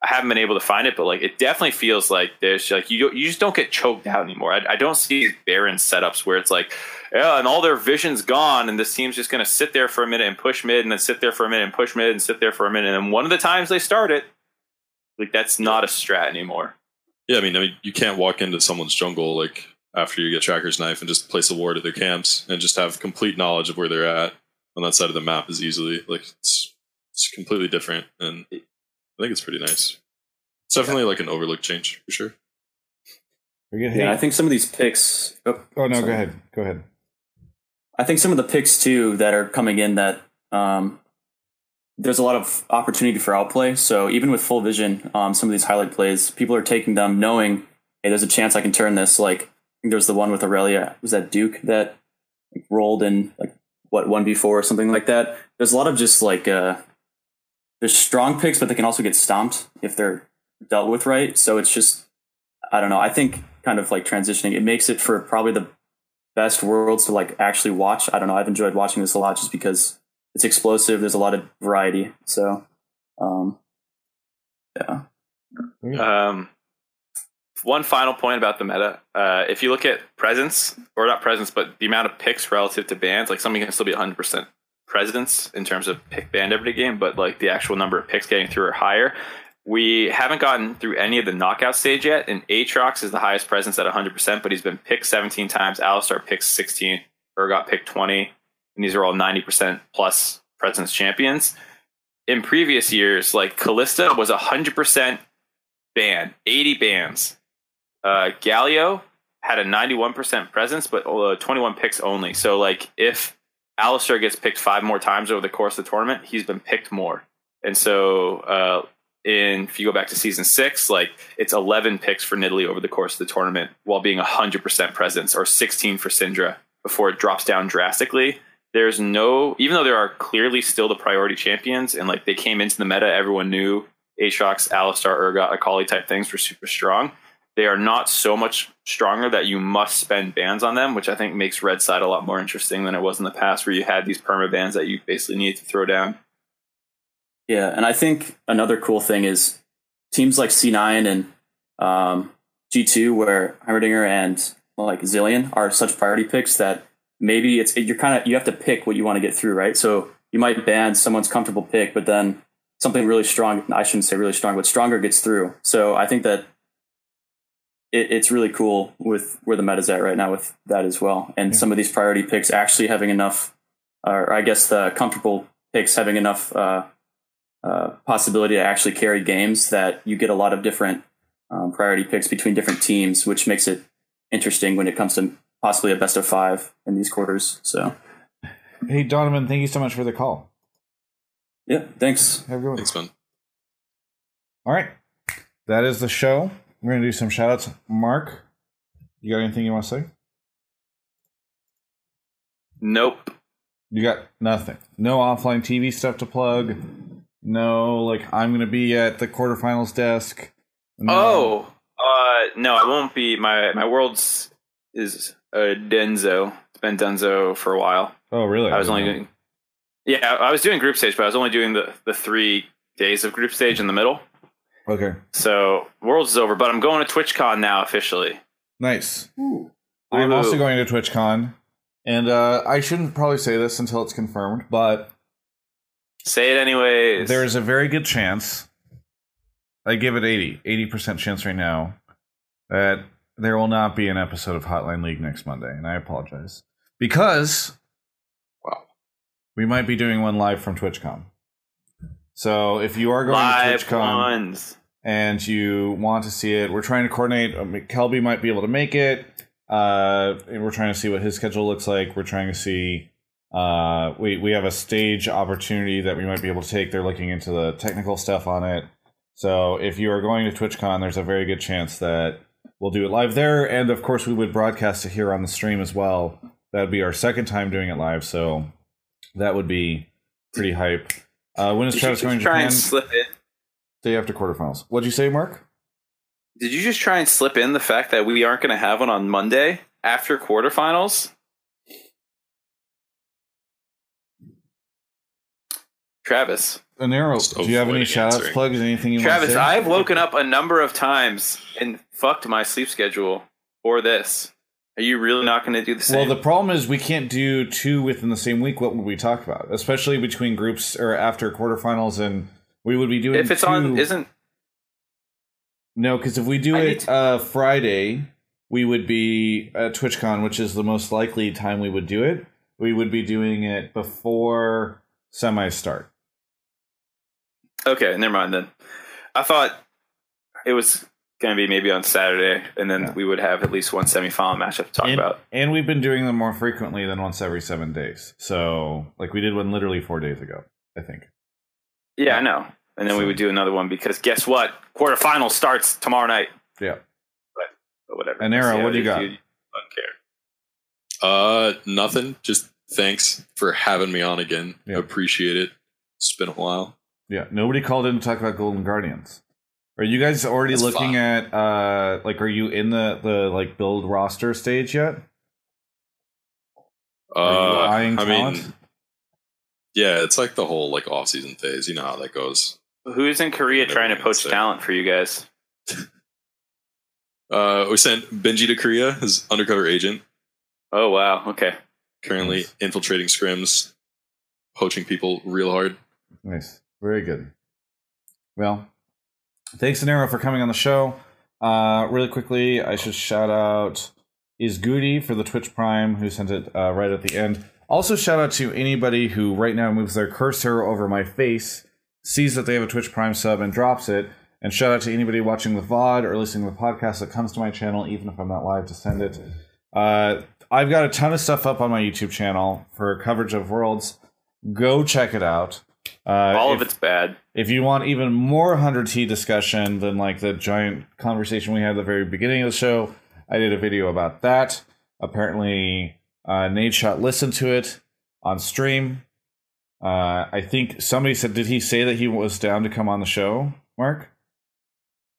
I haven't been able to find it, but like it definitely feels like there's like you you just don't get choked out anymore. I, I don't see Baron setups where it's like yeah, and all their vision's gone, and this team's just going to sit there for a minute and push mid, and then sit there for a minute and push mid, and sit there for a minute, and one of the times they start it, like that's not a strat anymore. Yeah, I mean, I mean, you can't walk into someone's jungle like after you get Tracker's knife and just place a ward at their camps and just have complete knowledge of where they're at on that side of the map as easily. Like it's it's completely different, and I think it's pretty nice. It's definitely like an overlook change for sure. Yeah, I think some of these picks. Oh, Oh no, sorry. go ahead. Go ahead. I think some of the picks too that are coming in that um, there's a lot of opportunity for outplay. So even with full vision, um, some of these highlight plays, people are taking them knowing, hey, there's a chance I can turn this. Like I think the one with Aurelia. Was that Duke that like, rolled in like what one before or something like that? There's a lot of just like uh, there's strong picks, but they can also get stomped if they're dealt with right. So it's just I don't know. I think kind of like transitioning, it makes it for probably the best worlds to like actually watch. I don't know. I've enjoyed watching this a lot just because it's explosive. There's a lot of variety. So, um, yeah. Um, one final point about the meta: uh, if you look at presence, or not presence, but the amount of picks relative to bans, like something can still be 100 percent presence in terms of pick banned every game, but like the actual number of picks getting through are higher. We haven't gotten through any of the knockout stage yet, and Aatrox is the highest presence at 100%, but he's been picked 17 times. Alistar picked 16, or got picked 20, and these are all 90% plus presence champions. In previous years, like Kalista was 100% ban, 80 bans. Uh, Galio had a 91% presence, but uh, 21 picks only. So, like, if Alistar gets picked five more times over the course of the tournament, he's been picked more. And so, uh, in if you go back to season six, like it's 11 picks for Nidalee over the course of the tournament, while being 100% presence, or 16 for Syndra before it drops down drastically. There's no, even though there are clearly still the priority champions, and like they came into the meta, everyone knew Aatrox, Alistar, Urgot, Akali type things were super strong. They are not so much stronger that you must spend bans on them, which I think makes Red Side a lot more interesting than it was in the past, where you had these perma bans that you basically needed to throw down. Yeah, and I think another cool thing is teams like C9 and um, G2, where Heimerdinger and like Zilean are such priority picks that maybe it's you're kind of you have to pick what you want to get through, right? So you might ban someone's comfortable pick, but then something really strong. I shouldn't say really strong, but stronger gets through. So I think that it, it's really cool with where the meta's at right now with that as well, and some of these priority picks actually having enough, or I guess the comfortable picks having enough. Uh, uh, possibility to actually carry games that you get a lot of different um, priority picks between different teams, which makes it interesting when it comes to possibly a best of five in these quarters. So, Hey, Donovan, thank you so much for the call. yeah, thanks. Have a good one. Thanks, man. All right. That is the show. We're going to do some shout outs. Mark, you got anything you want to say? Nope. You got nothing. No offline TV stuff to plug. No, like, I'm going to be at the quarterfinals desk. No. Oh, uh, no, I won't be. My my world's is uh, Denzo. It's been Denzo for a while. Oh, really? I was only didn't doing. Yeah, I was doing group stage, but I was only doing the the three days of group stage in the middle. Okay. So worlds is over, but I'm going to TwitchCon now officially. Nice. I'm also going to TwitchCon. And uh, I shouldn't probably say this until it's confirmed, but Say it anyways. there is a very good chance. I give it 80, 80% chance right now that there will not be an episode of Hotline League next Monday, and I apologize. Because Wow. we might be doing one live from TwitchCon. So if you are going Live to TwitchCon ones. and you want to see it, we're trying to coordinate. Um, Kelby might be able to make it. Uh, and we're trying to see what his schedule looks like. We're trying to see. Uh, we we have a stage opportunity that we might be able to take. They're looking into the technical stuff on it. So if you are going to TwitchCon, there's a very good chance that we'll do it live there, and of course we would broadcast it here on the stream as well. That would be our second time doing it live, so that would be pretty hype. Uh, when is Did Travis going to try Japan? and slip in? Day after quarterfinals. What'd you say, Mark? Did you just try and slip in the fact that we aren't going to have one on Monday after quarterfinals? Travis. Inero, Just do you have any avoiding shout outs, plugs, anything you Travis, want to say? Travis, I've woken up a number of times and fucked my sleep schedule for this. Are you really not going to do the same? Well, the problem is we can't do two within the same week. What would we talk about? Especially between groups or after quarterfinals, and we would be doing. if it's two- on, isn't no, because if we do I it to- uh, Friday, we would be at TwitchCon, which is the most likely time we would do it. We would be doing it before semi start. Okay? Never mind then. I thought it was going to be maybe on Saturday, and then Yeah. we would have at least one semifinal matchup to talk and, about. and we've been doing them more frequently than once every seven days. So, like we did one literally four days ago, I think. Yeah, I know. And then we would do another one because guess what? Quarterfinal starts tomorrow night. Yeah. But whatever. And Arrow, what do it you is. got? don't care. Uh, nothing. Just thanks for having me on again. Yeah. Appreciate it. It's been a while. Yeah, nobody called in to talk about Golden Guardians. Are you guys already That's looking fine. at uh like are you in the the like build roster stage yet? Uh, I talent? mean, yeah, it's like the whole like off season phase. You know how that goes. Who's in Korea Never trying to gonna poach say. talent for you guys? Uh, we sent Benji to Korea, his undercover agent, Oh wow. Okay. currently Nice. infiltrating scrims, poaching people real hard. Nice. Very good. Well, thanks Nero for coming on the show. Uh really quickly, I should shout out is Goody for the Twitch Prime who sent it uh, right at the end. Also shout out to anybody who right now moves their cursor over my face, sees that they have a Twitch Prime sub and drops it. And shout out to anybody watching the VOD or listening to the podcast that comes to my channel, even if I'm not live to send it. Uh, I've got a ton of stuff up on my YouTube channel for coverage of Worlds. Go check it out. Uh, All if- of it's bad. if you want even more 100T discussion than like the giant conversation we had at the very beginning of the show, I did a video about that. Apparently, uh, Nadeshot listened to it on stream. Uh, I think somebody said, did he say that he was down to come on the show, Mark?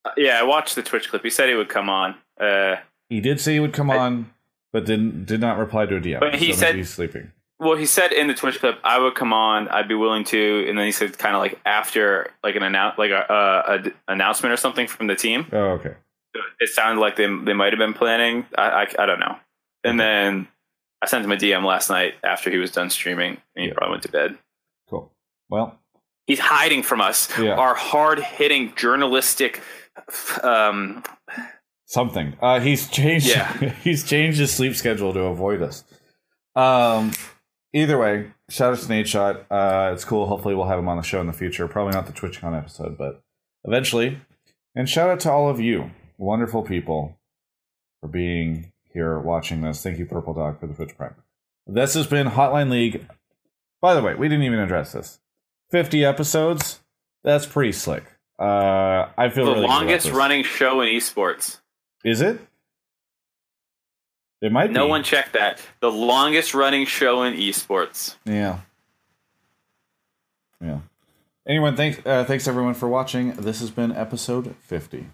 Uh, yeah, I watched the Twitch clip. He said he would come on. Uh, He did say he would come I- on, but didn't did not reply to a DM. But he so said- he's sleeping. Well, he said in the Twitch clip, I would come on. I'd be willing to. And then he said, kind of like after like an announce, like a, a, a d- announcement or something from the team. Oh, okay. It sounded like they they might have been planning. I, I I don't know. And then I sent him a DM last night after he was done streaming, and he Yeah. probably went to bed. Cool. Well, He's hiding from us. Yeah. Our hard hitting journalistic. Um, something. Uh, he's changed. Yeah. he's changed his sleep schedule to avoid us. Um. Either way, shout out to Nadeshot. Uh, it's cool. Hopefully, we'll have him on the show in the future. Probably not the TwitchCon episode, but eventually. And shout out to all of you, wonderful people, for being here watching this. Thank you, Purple Dog, for the Twitch Prime. This has been Hotline League. By the way, we didn't even address this. Fifty episodes. That's pretty slick. Uh, I feel the really longest running show in esports. Is it? It might No be. one checked that. The longest running show in esports. Yeah. Yeah. Anyone, thanks. Uh, thanks everyone for watching. This has been episode fifty.